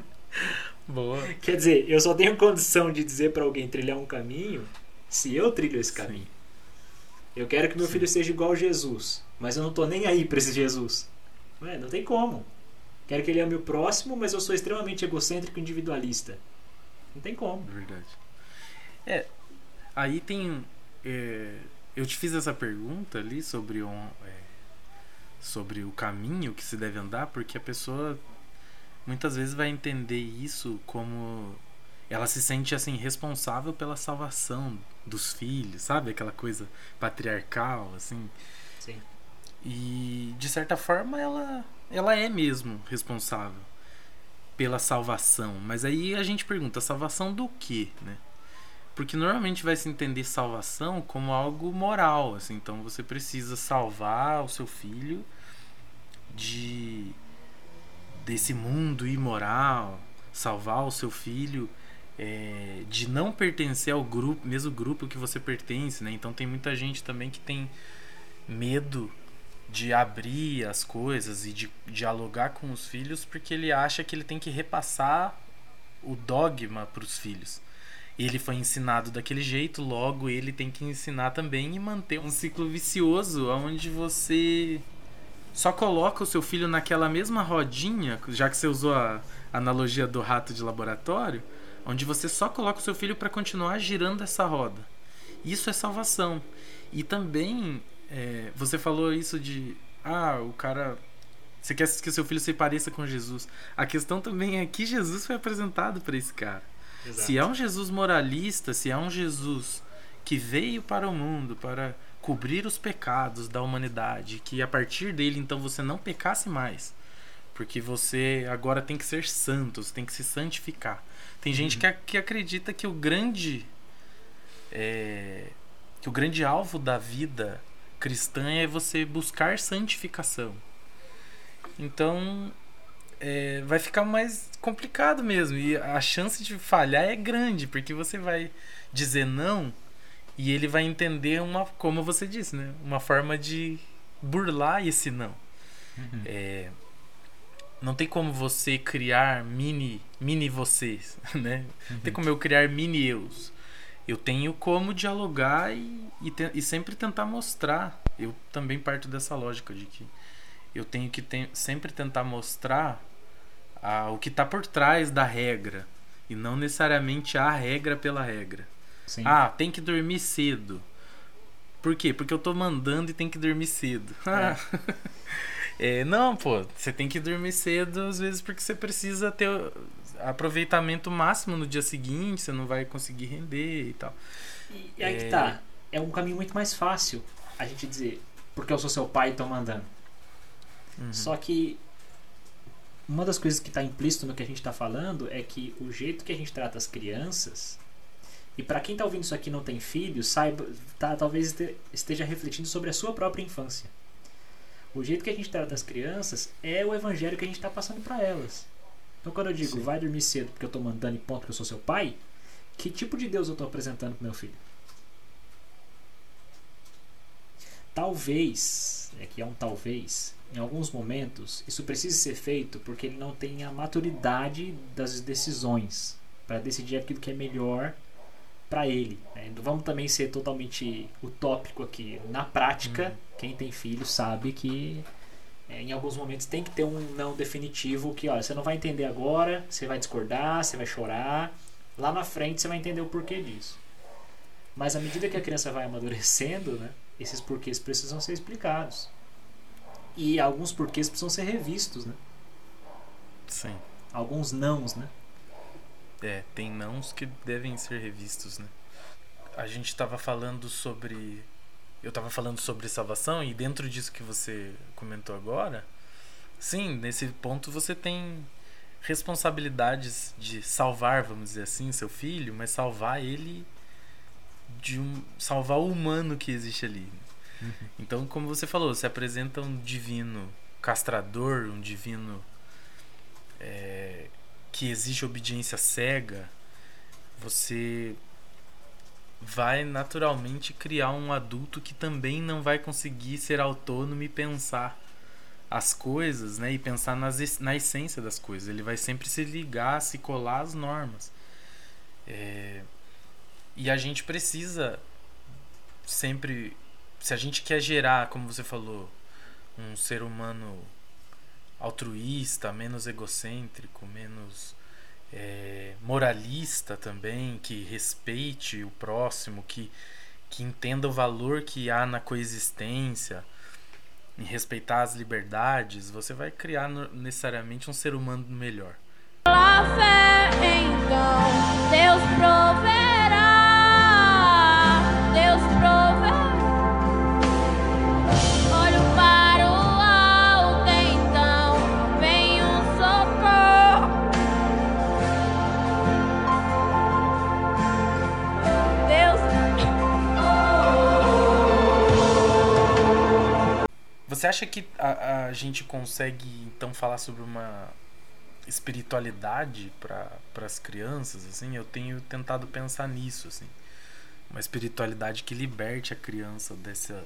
Speaker 4: Boa.
Speaker 2: Quer dizer, eu só tenho condição de dizer pra alguém trilhar um caminho se eu trilho esse caminho. Eu quero que meu filho seja igual a Jesus, mas eu não tô nem aí pra esse Jesus. Ué, não tem como. Quero que ele ame o próximo, mas eu sou extremamente egocêntrico e individualista. Não tem como.
Speaker 4: Verdade. É, aí tem. é, eu te fiz essa pergunta ali sobre, um, é, sobre o caminho que se deve andar, porque a pessoa muitas vezes vai entender isso como ela se sente assim responsável pela salvação dos filhos, sabe? Aquela coisa patriarcal, assim.
Speaker 2: Sim.
Speaker 4: E de certa forma ela ela é mesmo responsável pela salvação, mas aí a gente pergunta, salvação do quê, né? Porque normalmente vai se entender salvação como algo moral, assim, então você precisa salvar o seu filho de desse mundo imoral, salvar o seu filho é, de não pertencer ao grupo, mesmo grupo que você pertence, né? Então tem muita gente também que tem medo de abrir as coisas e de dialogar com os filhos porque ele acha que ele tem que repassar o dogma para os filhos. Ele foi ensinado daquele jeito, logo ele tem que ensinar também e manter um ciclo vicioso onde você só coloca o seu filho naquela mesma rodinha, já que você usou a analogia do rato de laboratório, onde você só coloca o seu filho para continuar girando essa roda. Isso é salvação. E também é, você falou isso de ah, o cara você quer que seu filho se pareça com Jesus. A questão também é que Jesus foi apresentado para esse cara. Se é um Jesus moralista, se é um Jesus que veio para o mundo para cobrir os pecados da humanidade, que a partir dele então você não pecasse mais, porque você agora tem que ser santo, você tem que se santificar. Tem gente que, a- que acredita que o grande é, que o grande alvo da vida cristã é você buscar santificação. Então é, vai ficar mais complicado mesmo. E a chance de falhar é grande, porque você vai dizer não e ele vai entender uma, como você disse, né? Uma forma de burlar esse não. É, não tem como você criar mini mini vocês, né? Não tem como eu criar mini eus. Eu tenho como dialogar e, e, te- e sempre tentar mostrar. Eu também parto dessa lógica de que eu tenho que ten- sempre tentar mostrar ah, o que está por trás da regra e não necessariamente a regra pela regra.
Speaker 2: Sim.
Speaker 4: Ah, tem que dormir cedo. Por quê? Porque eu tô mandando e tem que dormir cedo. É, não, pô, você tem que dormir cedo às vezes porque você precisa ter aproveitamento máximo no dia seguinte, você não vai conseguir render e tal.
Speaker 2: E, e aí que
Speaker 4: É.
Speaker 2: tá. É um caminho muito mais fácil a gente dizer, porque eu sou seu pai e tô mandando.
Speaker 4: Uhum.
Speaker 2: Só que uma das coisas que está implícito no que a gente está falando é que o jeito que a gente trata as crianças e para quem está ouvindo isso aqui e não tem filhos, saiba, tá, talvez este- esteja refletindo sobre a sua própria infância. O jeito que a gente trata as crianças é o evangelho que a gente está passando para elas. Então quando eu digo
Speaker 4: Sim.
Speaker 2: vai dormir cedo porque eu estou mandando e ponto que eu sou seu pai, que tipo de Deus eu estou apresentando pro meu filho? Talvez, é que é um talvez, em alguns momentos isso precise ser feito porque ele não tem a maturidade das decisões para decidir aquilo que é melhor para ele. né? Não vamos também ser totalmente utópico aqui. Na prática, quem tem filho sabe que é, em alguns momentos tem que ter um não definitivo que, olha, você não vai entender agora, você vai discordar, você vai chorar. Lá na frente você vai entender o porquê disso. Mas à medida que a criança vai amadurecendo, né, esses porquês precisam ser explicados. E alguns porquês precisam ser revistos, né?
Speaker 4: Sim.
Speaker 2: Alguns nãos, né?
Speaker 4: É, tem nãos que devem ser revistos, né? A gente tava falando sobre. Eu tava falando sobre salvação e dentro disso que você comentou agora, sim, nesse ponto você tem responsabilidades de salvar, vamos dizer assim, seu filho, mas salvar ele de um salvar o humano que existe ali. Então, como você falou, se apresenta um divino castrador, um divino é, que exige obediência cega, você vai naturalmente criar um adulto que também não vai conseguir ser autônomo e pensar as coisas, né? E pensar nas, na essência das coisas. Ele vai sempre se ligar, se colar às normas. É, e a gente precisa sempre, se a gente quer gerar, como você falou, um ser humano altruísta, menos egocêntrico, menos é, moralista também, que respeite o próximo, que, que entenda o valor que há na coexistência, em respeitar as liberdades, você vai criar necessariamente um ser humano melhor.
Speaker 5: Fé, então, Deus proverá.
Speaker 4: Você acha que a, a gente consegue então falar sobre uma espiritualidade para as crianças assim? Eu tenho tentado pensar nisso assim. Uma espiritualidade que liberte a criança dessa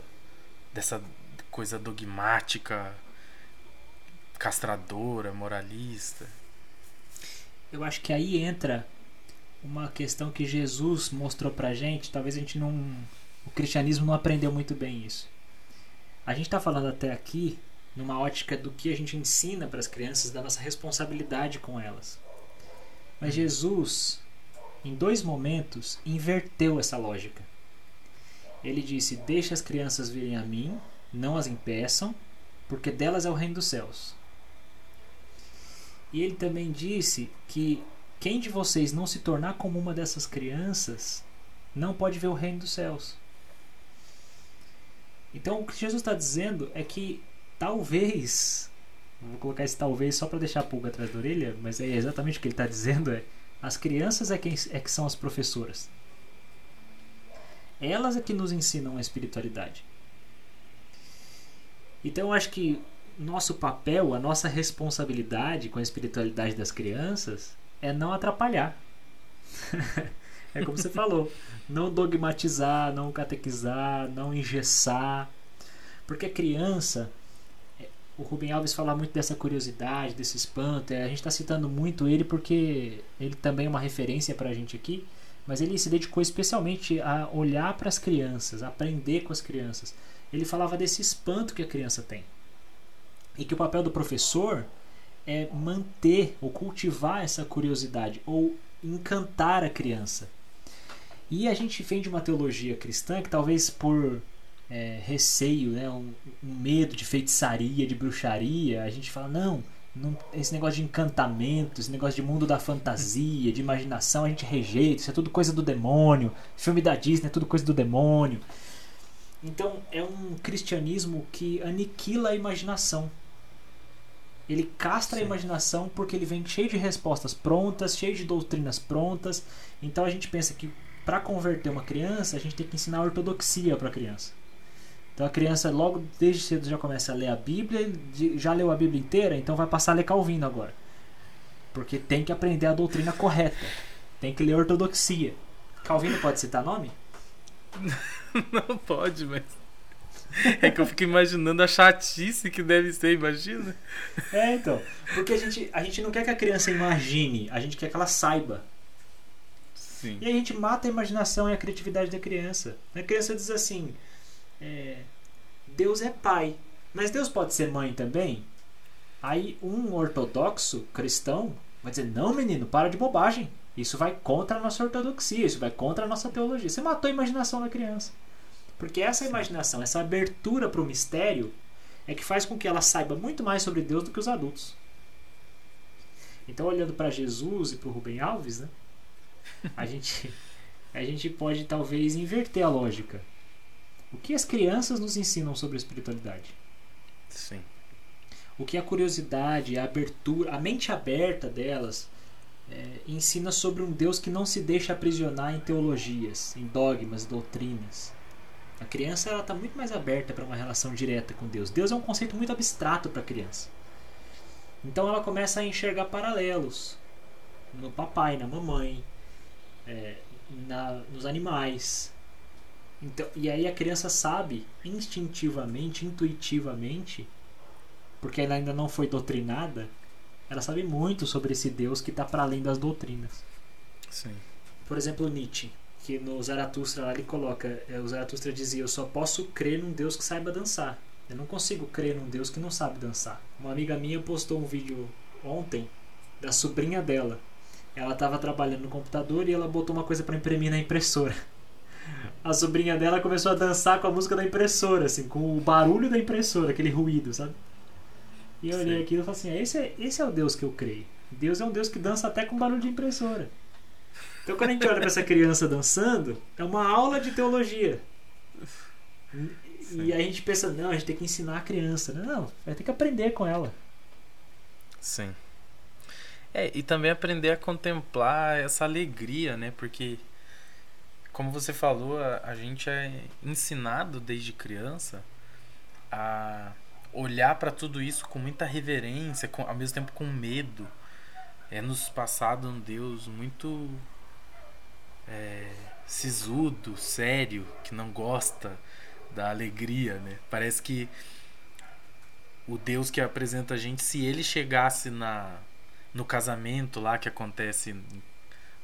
Speaker 4: dessa coisa dogmática, castradora, moralista.
Speaker 2: Eu acho que aí entra uma questão que Jesus mostrou pra gente, talvez a gente não. O cristianismo não aprendeu muito bem isso. A gente está falando até aqui numa ótica do que a gente ensina para as crianças, da nossa responsabilidade com elas. Mas Jesus, em dois momentos, inverteu essa lógica. Ele disse: Deixe as crianças virem a mim, não as impeçam, porque delas é o reino dos céus. E ele também disse que quem de vocês não se tornar como uma dessas crianças não pode ver o reino dos céus. Então o que Jesus está dizendo é que talvez, vou colocar esse talvez só para deixar a pulga atrás da orelha, mas é exatamente o que ele está dizendo é as crianças é, quem, é que são as professoras. Elas é que nos ensinam a espiritualidade. Então eu acho que nosso papel, a nossa responsabilidade com a espiritualidade das crianças é não atrapalhar. é como você falou, não dogmatizar, não catequizar, não engessar. Porque a criança, é, o Rubem Alves fala muito dessa curiosidade, desse espanto. é, A gente está citando muito ele porque ele também é uma referência para a gente aqui. Mas ele se dedicou especialmente a olhar para as crianças, a aprender com as crianças. Ele falava desse espanto que a criança tem. E que o papel do professor é manter ou cultivar essa curiosidade ou encantar a criança. E a gente vem de uma teologia cristã que talvez por é, receio, né, um, um medo de feitiçaria, de bruxaria, a gente fala, não, não, esse negócio de encantamento, esse negócio de mundo da fantasia, de imaginação, a gente rejeita, isso é tudo coisa do demônio, filme da Disney é tudo coisa do demônio. Então é um cristianismo que aniquila a imaginação. Ele castra a
Speaker 4: Sim.
Speaker 2: imaginação porque ele vem cheio de respostas prontas, cheio de doutrinas prontas. Então a gente pensa que para converter uma criança, a gente tem que ensinar a ortodoxia para a criança. Então a criança logo desde cedo já começa a ler a Bíblia, já leu a Bíblia inteira, então vai passar a ler Calvino agora. Porque tem que aprender a doutrina correta. Tem que ler ortodoxia. Calvino pode citar nome?
Speaker 4: Não pode, mas. É que eu fico imaginando a chatice que deve ser, imagina.
Speaker 2: É, então. Porque a gente, a gente não quer que a criança imagine, a gente quer que ela saiba.
Speaker 4: Sim.
Speaker 2: E a gente mata a imaginação e a criatividade da criança. A criança diz assim: é, Deus é pai, mas Deus pode ser mãe também? Aí um ortodoxo cristão vai dizer: Não, menino, para de bobagem. Isso vai contra a nossa ortodoxia, isso vai contra a nossa teologia. Você matou a imaginação da criança. Porque essa imaginação, essa abertura para o mistério, é que faz com que ela saiba muito mais sobre Deus do que os adultos. Então, olhando para Jesus e para o Rubem Alves, né? A gente a gente pode talvez inverter a lógica. O que as crianças nos ensinam sobre a espiritualidade?
Speaker 4: Sim.
Speaker 2: o que a curiosidade, a abertura, a mente aberta delas é, ensina sobre um Deus que não se deixa aprisionar em teologias, em dogmas, doutrinas. A criança ela está muito mais aberta para uma relação direta com Deus. Deus é um conceito muito abstrato para a criança. Então ela começa a enxergar paralelos no papai, na mamãe, é, na- nos animais. Então, e aí a criança sabe instintivamente, intuitivamente, porque ela ainda não foi doutrinada, ela sabe muito sobre esse Deus que está para além das doutrinas.
Speaker 4: Sim.
Speaker 2: Por exemplo, Nietzsche, que no Zaratustra lá ele coloca, é, o Zaratustra dizia, eu só posso crer num Deus que saiba dançar. Eu não consigo crer num Deus que não sabe dançar. Uma amiga minha postou um vídeo ontem da sobrinha dela. Ela estava trabalhando no computador e ela botou uma coisa para imprimir na impressora. A sobrinha dela começou a dançar com a música da impressora, assim, com o barulho da impressora, aquele ruído, sabe? E eu olhei
Speaker 4: Sim.
Speaker 2: aquilo e falei assim: "É, esse é, esse é o Deus que eu creio. Deus é um Deus que dança até com barulho de impressora. Então quando a gente olha para essa criança dançando, é uma aula de teologia. E aí a gente pensa, não, a gente tem que ensinar a criança. Não, vai ter que aprender com ela.
Speaker 4: Sim. É, e também aprender a contemplar essa alegria, né? Porque, como você falou, a, a gente é ensinado desde criança a olhar para tudo isso com muita reverência, com, ao mesmo tempo com medo. É nos passado um Deus muito é, sisudo, sério, que não gosta da alegria, né? Parece que o Deus que apresenta a gente, se ele chegasse na no casamento lá que acontece em-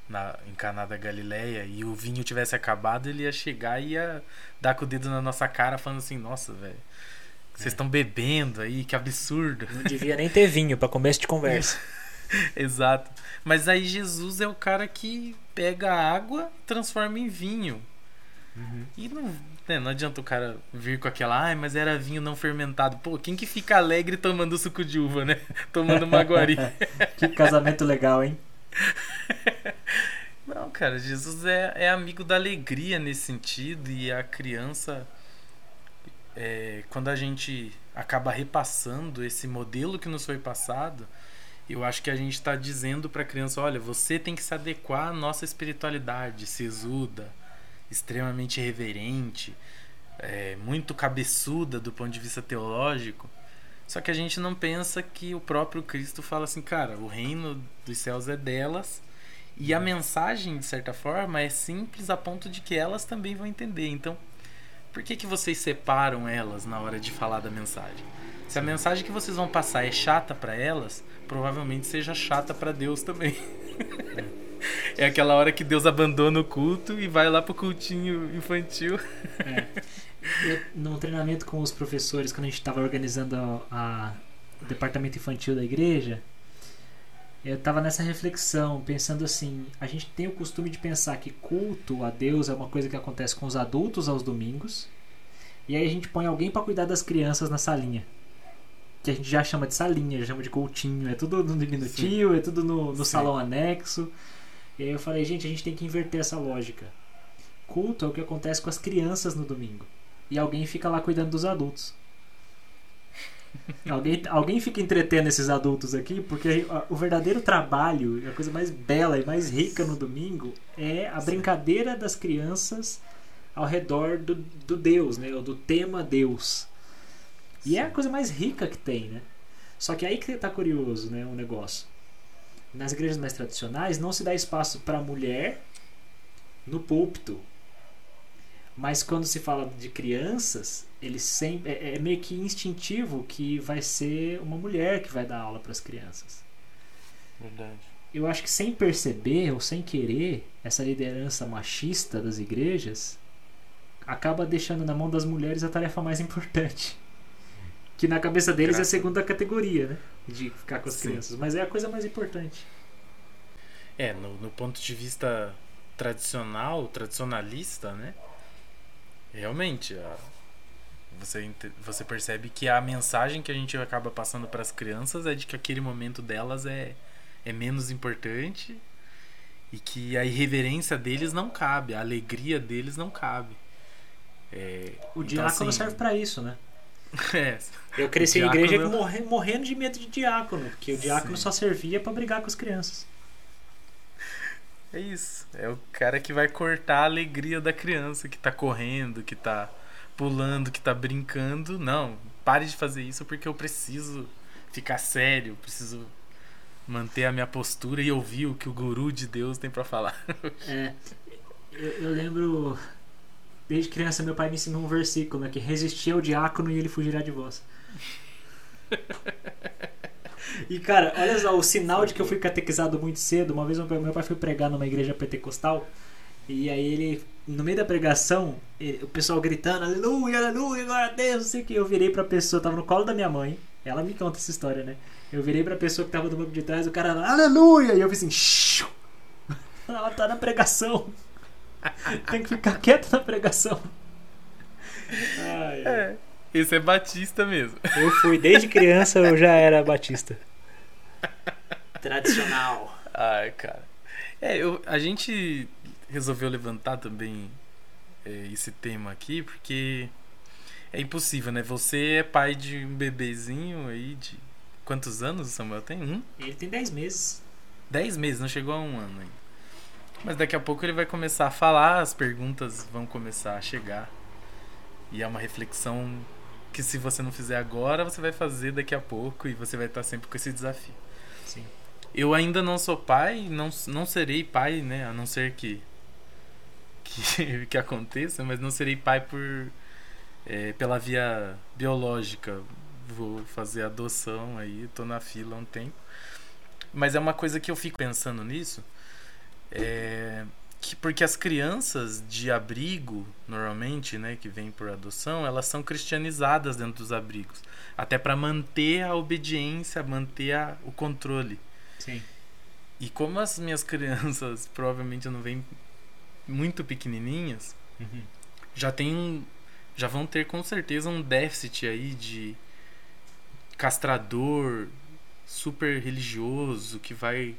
Speaker 4: na, em Caná da Galileia e o vinho tivesse acabado, ele ia chegar e ia dar com o dedo na nossa cara falando assim, nossa, velho, vocês estão bebendo aí, que absurdo.
Speaker 2: Não devia nem ter vinho para começo de conversa.
Speaker 4: Exato. Mas aí Jesus é o cara que pega a água e transforma em vinho. E não, né, não adianta o cara vir com aquela, ai, mas era vinho não fermentado. Pô, quem que fica alegre tomando suco de uva, né? Tomando maguari.
Speaker 2: que casamento legal, hein?
Speaker 4: Não, cara, Jesus é, é amigo da alegria nesse sentido e a criança, é, quando a gente acaba repassando esse modelo que nos foi passado, eu acho que a gente está dizendo para a criança: olha, você tem que se adequar à nossa espiritualidade, sesuda, extremamente reverente, é, muito cabeçuda do ponto de vista teológico. Só que a gente não pensa que o próprio Cristo fala assim, cara, o reino dos céus é delas e a mensagem, de certa forma, é simples a ponto de que elas também vão entender. Então, por que, que vocês separam elas na hora de falar da mensagem? Se a mensagem que vocês vão passar é chata para elas, provavelmente seja chata para Deus também. é aquela hora que Deus abandona o culto e vai lá pro cultinho infantil.
Speaker 2: Eu, no treinamento com os professores, quando a gente estava organizando a, a- o departamento infantil da igreja, eu estava nessa reflexão, pensando assim: a gente tem o costume de pensar que culto a Deus é uma coisa que acontece com os adultos aos domingos, e aí a gente põe alguém para cuidar das crianças na salinha. Que a gente já chama de salinha, já chama de cultinho, é tudo no diminutivo, é tudo no, no
Speaker 4: Sim.
Speaker 2: salão anexo. E aí eu falei, gente, a gente tem que inverter essa lógica. Culto é o que acontece com as crianças no domingo. E alguém fica lá cuidando dos adultos. alguém, alguém fica entretendo esses adultos aqui, porque o verdadeiro trabalho, a coisa mais bela e mais rica no domingo é a brincadeira das crianças ao redor do, do Deus, né? Ou do tema Deus. E é a coisa mais rica que tem, né? Só que aí que tá curioso, né? O negócio. Nas igrejas mais tradicionais não se dá espaço para mulher no púlpito. Mas quando se fala de crianças, ele sempre é, é meio que instintivo que vai ser uma mulher que vai dar aula para as crianças.
Speaker 4: Verdade.
Speaker 2: Eu acho que sem perceber ou sem querer, essa liderança machista das igrejas acaba deixando na mão das mulheres a tarefa mais importante. Que na cabeça deles é a
Speaker 4: Graças.
Speaker 2: segunda categoria, né? De ficar com as
Speaker 4: Sim.
Speaker 2: crianças. Mas é a coisa mais importante.
Speaker 4: É, no, no ponto de vista tradicional, tradicionalista, né? Realmente, a- você, você percebe que a mensagem que a gente acaba passando para as crianças é de que aquele momento delas é, é menos importante e que a irreverência deles não cabe, a alegria deles não cabe. É,
Speaker 2: O
Speaker 4: então,
Speaker 2: diácono
Speaker 4: assim,
Speaker 2: serve para isso, né?
Speaker 4: É.
Speaker 2: Eu cresci em
Speaker 4: Diácono-
Speaker 2: igreja morre- morrendo de medo de diácono, porque o diácono
Speaker 4: Sim.
Speaker 2: só servia pra brigar com as crianças.
Speaker 4: É isso. É o cara que vai cortar a alegria da criança que tá correndo, que tá pulando, que tá brincando. Não, pare de fazer isso porque eu preciso ficar sério, preciso manter a minha postura e ouvir o que o guru de Deus tem pra falar.
Speaker 2: É, eu, eu lembro. Desde criança, meu pai me ensinou um versículo, né? Que resistir ao diácono e ele fugirá de vós. E cara, olha só, o sinal de que eu fui catequizado muito cedo. Uma vez meu pai foi pregar numa igreja pentecostal. E aí ele, no meio da pregação, ele- o pessoal gritando, aleluia, aleluia, glória a Deus, não sei o que. Eu virei pra pessoa, tava no colo da minha mãe. Ela me conta essa história, né? Eu virei pra pessoa que tava do banco de trás, o cara, aleluia! E eu fiz assim, ela tá na pregação. Tem que ficar quieto na pregação. Ai.
Speaker 4: É. Esse é Batista mesmo.
Speaker 2: Eu fui, desde criança eu já era batista. Tradicional.
Speaker 4: Ai, cara. É, eu, a gente resolveu levantar também é, esse tema aqui porque é impossível, né? Você é pai de um bebezinho aí de. Quantos anos o Samuel tem? Um?
Speaker 2: Ele tem 10 meses.
Speaker 4: Dez meses, não chegou a um ano ainda. Mas daqui a pouco ele vai começar a falar, as perguntas vão começar a chegar. E é uma reflexão que se você não fizer agora, você vai fazer daqui a pouco e você vai estar sempre com esse desafio.
Speaker 2: Sim.
Speaker 4: Eu ainda não sou pai, não, não serei pai, né? A não ser que que, que aconteça, mas não serei pai por é, pela via biológica. Vou fazer adoção aí, tô na fila há um tempo. Mas é uma coisa que eu fico pensando nisso, é, que porque as crianças de abrigo, normalmente, né, que vêm por adoção, elas são cristianizadas dentro dos abrigos, até para manter a obediência, manter a, o controle.
Speaker 2: Sim.
Speaker 4: E como as minhas crianças provavelmente não vêm muito pequenininhas,
Speaker 2: Uhum.
Speaker 4: já tem um, já vão ter com certeza um déficit aí de castrador super religioso que vai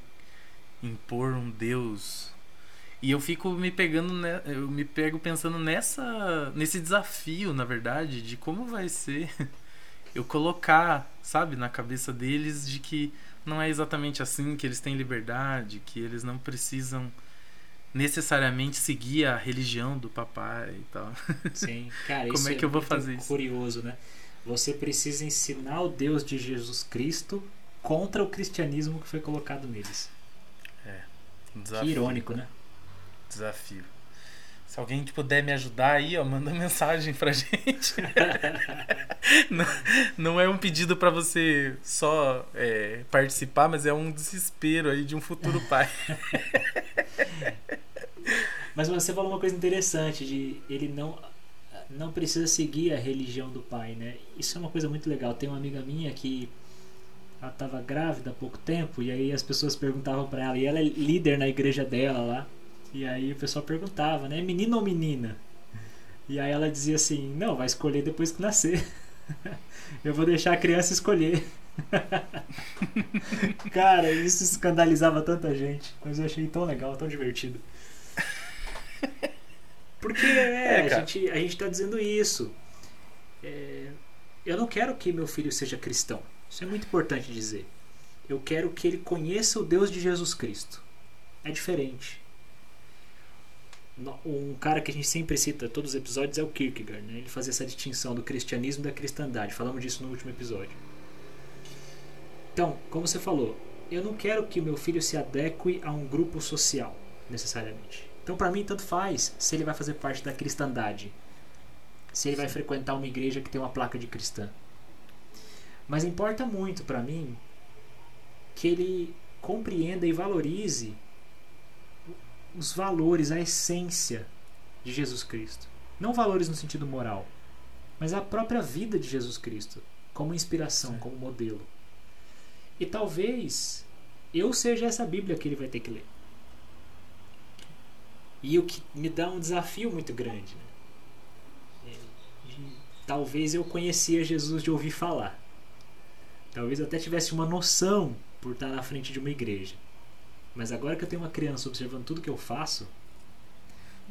Speaker 4: impor um deus e eu fico me pegando ne- eu me pego pensando nessa nesse desafio na verdade de como vai ser eu colocar sabe na cabeça deles de que não é exatamente assim que eles têm liberdade que eles não precisam necessariamente seguir a religião do papai e tal
Speaker 2: Sim. Cara,
Speaker 4: Como
Speaker 2: isso
Speaker 4: é que eu vou fazer isso?
Speaker 2: curioso, né? Você precisa ensinar o Deus de Jesus Cristo contra o cristianismo que foi colocado neles.
Speaker 4: Um
Speaker 2: Que
Speaker 4: desafio.
Speaker 2: irônico, né?
Speaker 4: desafio. Se alguém puder me ajudar aí, ó, manda mensagem pra gente. não, não é um pedido pra você só é, participar, mas é um desespero aí de um futuro pai.
Speaker 2: Mas você falou uma coisa interessante de ele não não precisa seguir a religião do pai, né? Isso é uma coisa muito legal. Tem uma amiga minha que ela estava grávida há pouco tempo e aí as pessoas perguntavam para ela e ela é líder na igreja dela lá. E aí o pessoal perguntava, né? Menino ou menina? E aí ela dizia assim: "Não, vai escolher depois que nascer. Eu vou deixar a criança escolher." Cara, isso escandalizava tanta gente, mas eu achei tão legal, tão divertido. Porque é,
Speaker 4: É,
Speaker 2: a, gente, a gente tá dizendo isso. É, eu não quero que meu filho seja cristão. Isso é muito importante dizer. Eu quero que ele conheça o Deus de Jesus Cristo. É diferente. Um cara que a gente sempre cita em todos os episódios é o Kierkegaard. Né? Ele fazia essa distinção do cristianismo e da cristandade. Falamos disso no último episódio. Então, como você falou, eu não quero que meu filho se adeque a um grupo social, necessariamente. Então, para mim, tanto faz se ele vai fazer parte da cristandade, se ele vai frequentar uma igreja que tem uma placa de cristã. Mas importa muito para mim que ele compreenda e valorize os valores, a essência de Jesus Cristo. Não valores no sentido moral, mas a própria vida de Jesus Cristo, como inspiração, como modelo. E talvez eu seja essa Bíblia que ele vai ter que ler. E o que me dá um desafio muito grande. Né? Talvez eu conhecia Jesus de ouvir falar. Talvez eu até tivesse uma noção por estar na frente de uma igreja. Mas agora que eu tenho uma criança observando tudo que eu faço,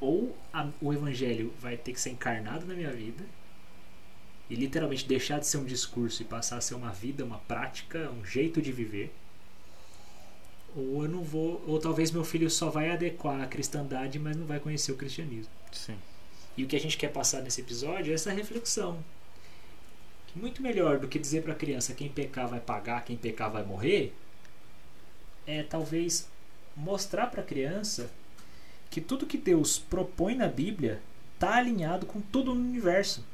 Speaker 2: ou a- o evangelho vai ter que ser encarnado na minha vida, e literalmente deixar de ser um discurso e passar a ser uma vida, uma prática, um jeito de viver. Ou eu não vou, ou talvez meu filho só vai adequar à cristandade, mas não vai conhecer o cristianismo.
Speaker 4: Sim.
Speaker 2: E o que a gente quer passar nesse episódio é essa reflexão. Muito melhor do que dizer para a criança quem pecar vai pagar, quem pecar vai morrer, é talvez mostrar para a criança que tudo que Deus propõe na Bíblia está alinhado com tudo no universo.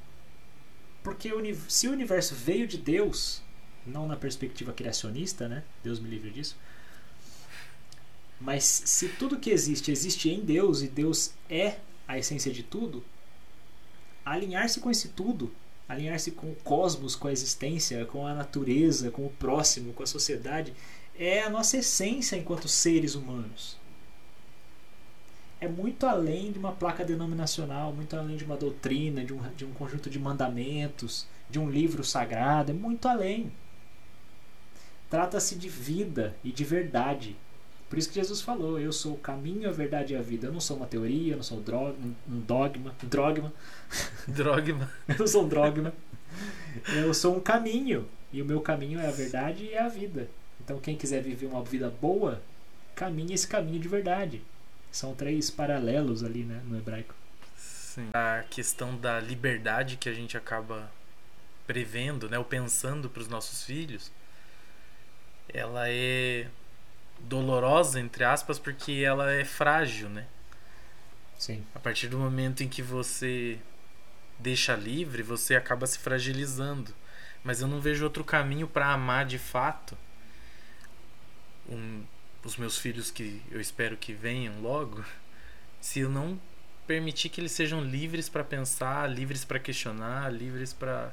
Speaker 2: Porque o se o universo veio de Deus, não na perspectiva criacionista, né? Deus me livre disso. Mas se tudo que existe existe em Deus e Deus é a essência de tudo, alinhar-se com esse tudo, alinhar-se com o cosmos, com a existência, com a natureza, com o próximo, com a sociedade, é a nossa essência enquanto seres humanos. É muito além de uma placa denominacional, muito além de uma doutrina, de um, de um conjunto de mandamentos, de um livro sagrado, é muito além. Trata-se de vida e de verdade. Por isso que Jesus falou: Eu sou o caminho, a verdade e a vida. Eu não sou uma teoria, eu não sou um dogma, drogma,
Speaker 4: Drogma.
Speaker 2: eu não sou um drogma. Eu sou um caminho. E o meu caminho é a verdade e a vida. Então, quem quiser viver uma vida boa, caminhe esse caminho de verdade. São três paralelos ali né, no hebraico.
Speaker 4: Sim. A questão da liberdade que a gente acaba prevendo, né, ou pensando para os nossos filhos, ela é dolorosa entre aspas porque ela é frágil, né?
Speaker 2: Sim.
Speaker 4: A partir do momento em que você deixa livre, você acaba se fragilizando. Mas eu não vejo outro caminho para amar de fato um- os meus filhos que eu espero que venham logo, se eu não permitir que eles sejam livres para pensar, livres para questionar, livres para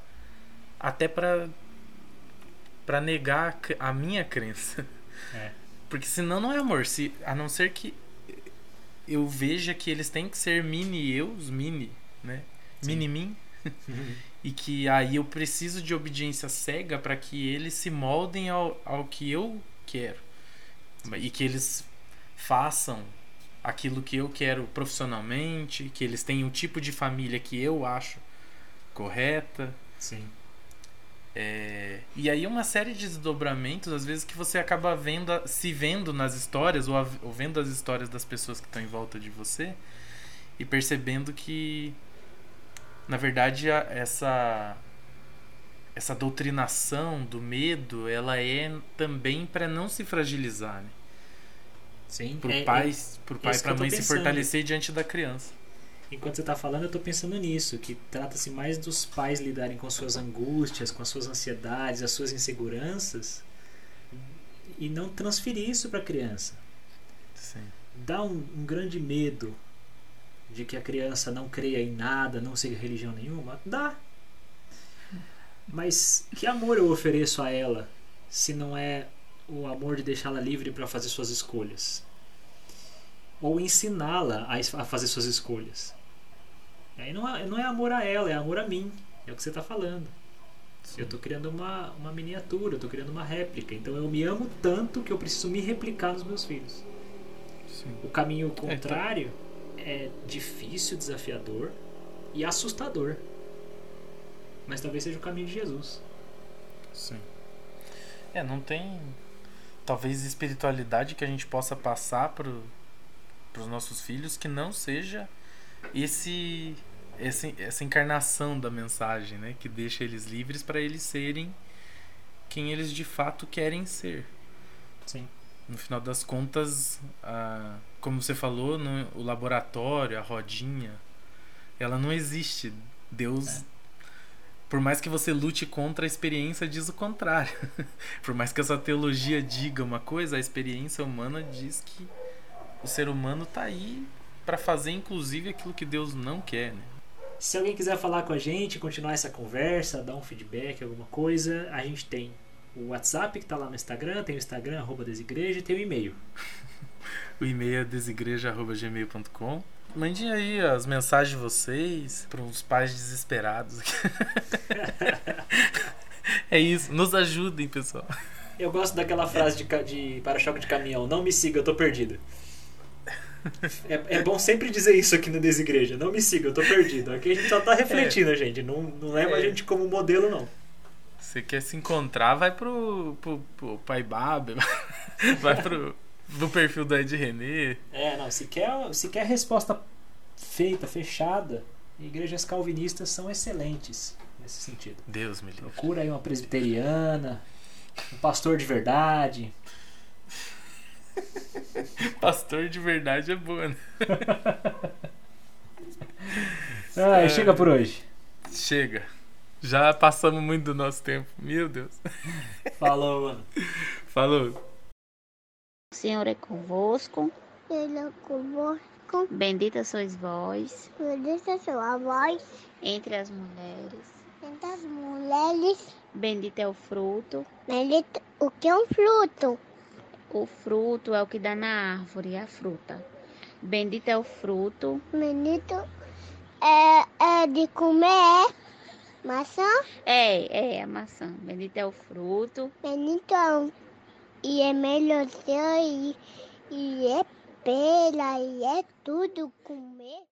Speaker 4: até para para negar a minha crença.
Speaker 2: É.
Speaker 4: Porque senão não é amor, se a não ser que eu veja que eles têm que ser mini eus, mini, né? Mini mim. e que aí eu preciso de obediência cega para que eles se moldem ao, ao que eu quero. E que eles façam aquilo que eu quero profissionalmente, que eles tenham o tipo de família que eu acho correta.
Speaker 2: Sim.
Speaker 4: É, e aí uma série de desdobramentos, às vezes, que você acaba vendo, se vendo nas histórias, ou, a- ou vendo as histórias das pessoas que estão em volta de você, e percebendo que, na verdade, a- essa, essa doutrinação do medo, ela é também para não se fragilizar, né?
Speaker 2: Sim.
Speaker 4: Pro
Speaker 2: É-
Speaker 4: pai,
Speaker 2: é-
Speaker 4: pro pai e pra mãe se fortalecer diante da criança.
Speaker 2: Enquanto você está falando, eu estou pensando nisso, que trata-se mais dos pais lidarem com suas angústias, com as suas ansiedades, as suas inseguranças, e não transferir isso para a criança.
Speaker 4: Sim.
Speaker 2: Dá um, um grande medo de que a criança não creia em nada, não siga religião nenhuma? Dá. Mas que amor eu ofereço a ela se não é o amor de deixá-la livre para fazer suas escolhas? Ou ensiná-la a fazer suas escolhas? Aí não é, não é amor a ela, é amor a mim. É o que você está falando. Eu estou criando uma, uma miniatura, eu estou criando uma réplica. Então eu me amo tanto que eu preciso me replicar nos meus filhos.
Speaker 4: Sim.
Speaker 2: O caminho contrário é difícil, desafiador e assustador. Mas talvez seja o caminho de Jesus.
Speaker 4: Sim. É, não tem talvez espiritualidade que a gente possa passar para os nossos filhos que não seja esse, esse essa encarnação da mensagem, né, que deixa eles livres para eles serem quem eles de fato querem ser.
Speaker 2: Sim.
Speaker 4: No final das contas, a, como você falou, no, o laboratório, a rodinha, ela não existe. Deus, por mais que você lute contra a experiência, diz o contrário. por mais que essa teologia diga uma coisa, a experiência humana diz que o ser humano tá aí para fazer, inclusive, aquilo que Deus não quer. Né?
Speaker 2: Se alguém quiser falar com a gente, continuar essa conversa, dar um feedback, alguma coisa, a gente tem o WhatsApp que está lá no Instagram, tem o Instagram, arroba desigreja, e tem o e-mail.
Speaker 4: O e-mail é desigreja.gmail.com. Mandem aí as mensagens de vocês para uns pais desesperados. é isso. Nos ajudem, pessoal.
Speaker 2: Eu gosto daquela frase de, de para-choque de caminhão, não me siga, eu tô perdido. É, é bom sempre dizer isso aqui no Desigreja. Não me siga, eu tô perdido. Aqui a gente só tá refletindo, gente. Não, não leva a
Speaker 4: É.
Speaker 2: gente como modelo, não.
Speaker 4: Você quer se encontrar, vai pro, pro, pro Pai Bab, vai pro, pro perfil do Ed René.
Speaker 2: É, não. Se quer, se quer resposta feita, fechada, igrejas calvinistas são excelentes nesse sentido.
Speaker 4: Deus me livre.
Speaker 2: Procura aí uma presbiteriana, um pastor de verdade.
Speaker 4: Pastor de verdade é boa, né?
Speaker 2: Ah,
Speaker 4: É.
Speaker 2: chega por hoje.
Speaker 4: Chega. Já passamos muito do nosso tempo. Meu Deus.
Speaker 2: Falou, mano.
Speaker 4: Falou.
Speaker 6: O Senhor é convosco,
Speaker 7: Ele é convosco,
Speaker 6: bendita sois vós
Speaker 7: bendita sua voz
Speaker 6: entre as mulheres,
Speaker 7: entre as mulheres,
Speaker 6: bendito é o fruto.
Speaker 7: bendito o que é um fruto,
Speaker 6: O fruto é o que dá na árvore, a fruta. Bendito é o fruto,
Speaker 7: bendito é, é de comer, é maçã,
Speaker 6: é, é a maçã. Bendito é o fruto,
Speaker 7: bendito é um, e é melancia, e, e é pera, e é tudo comer.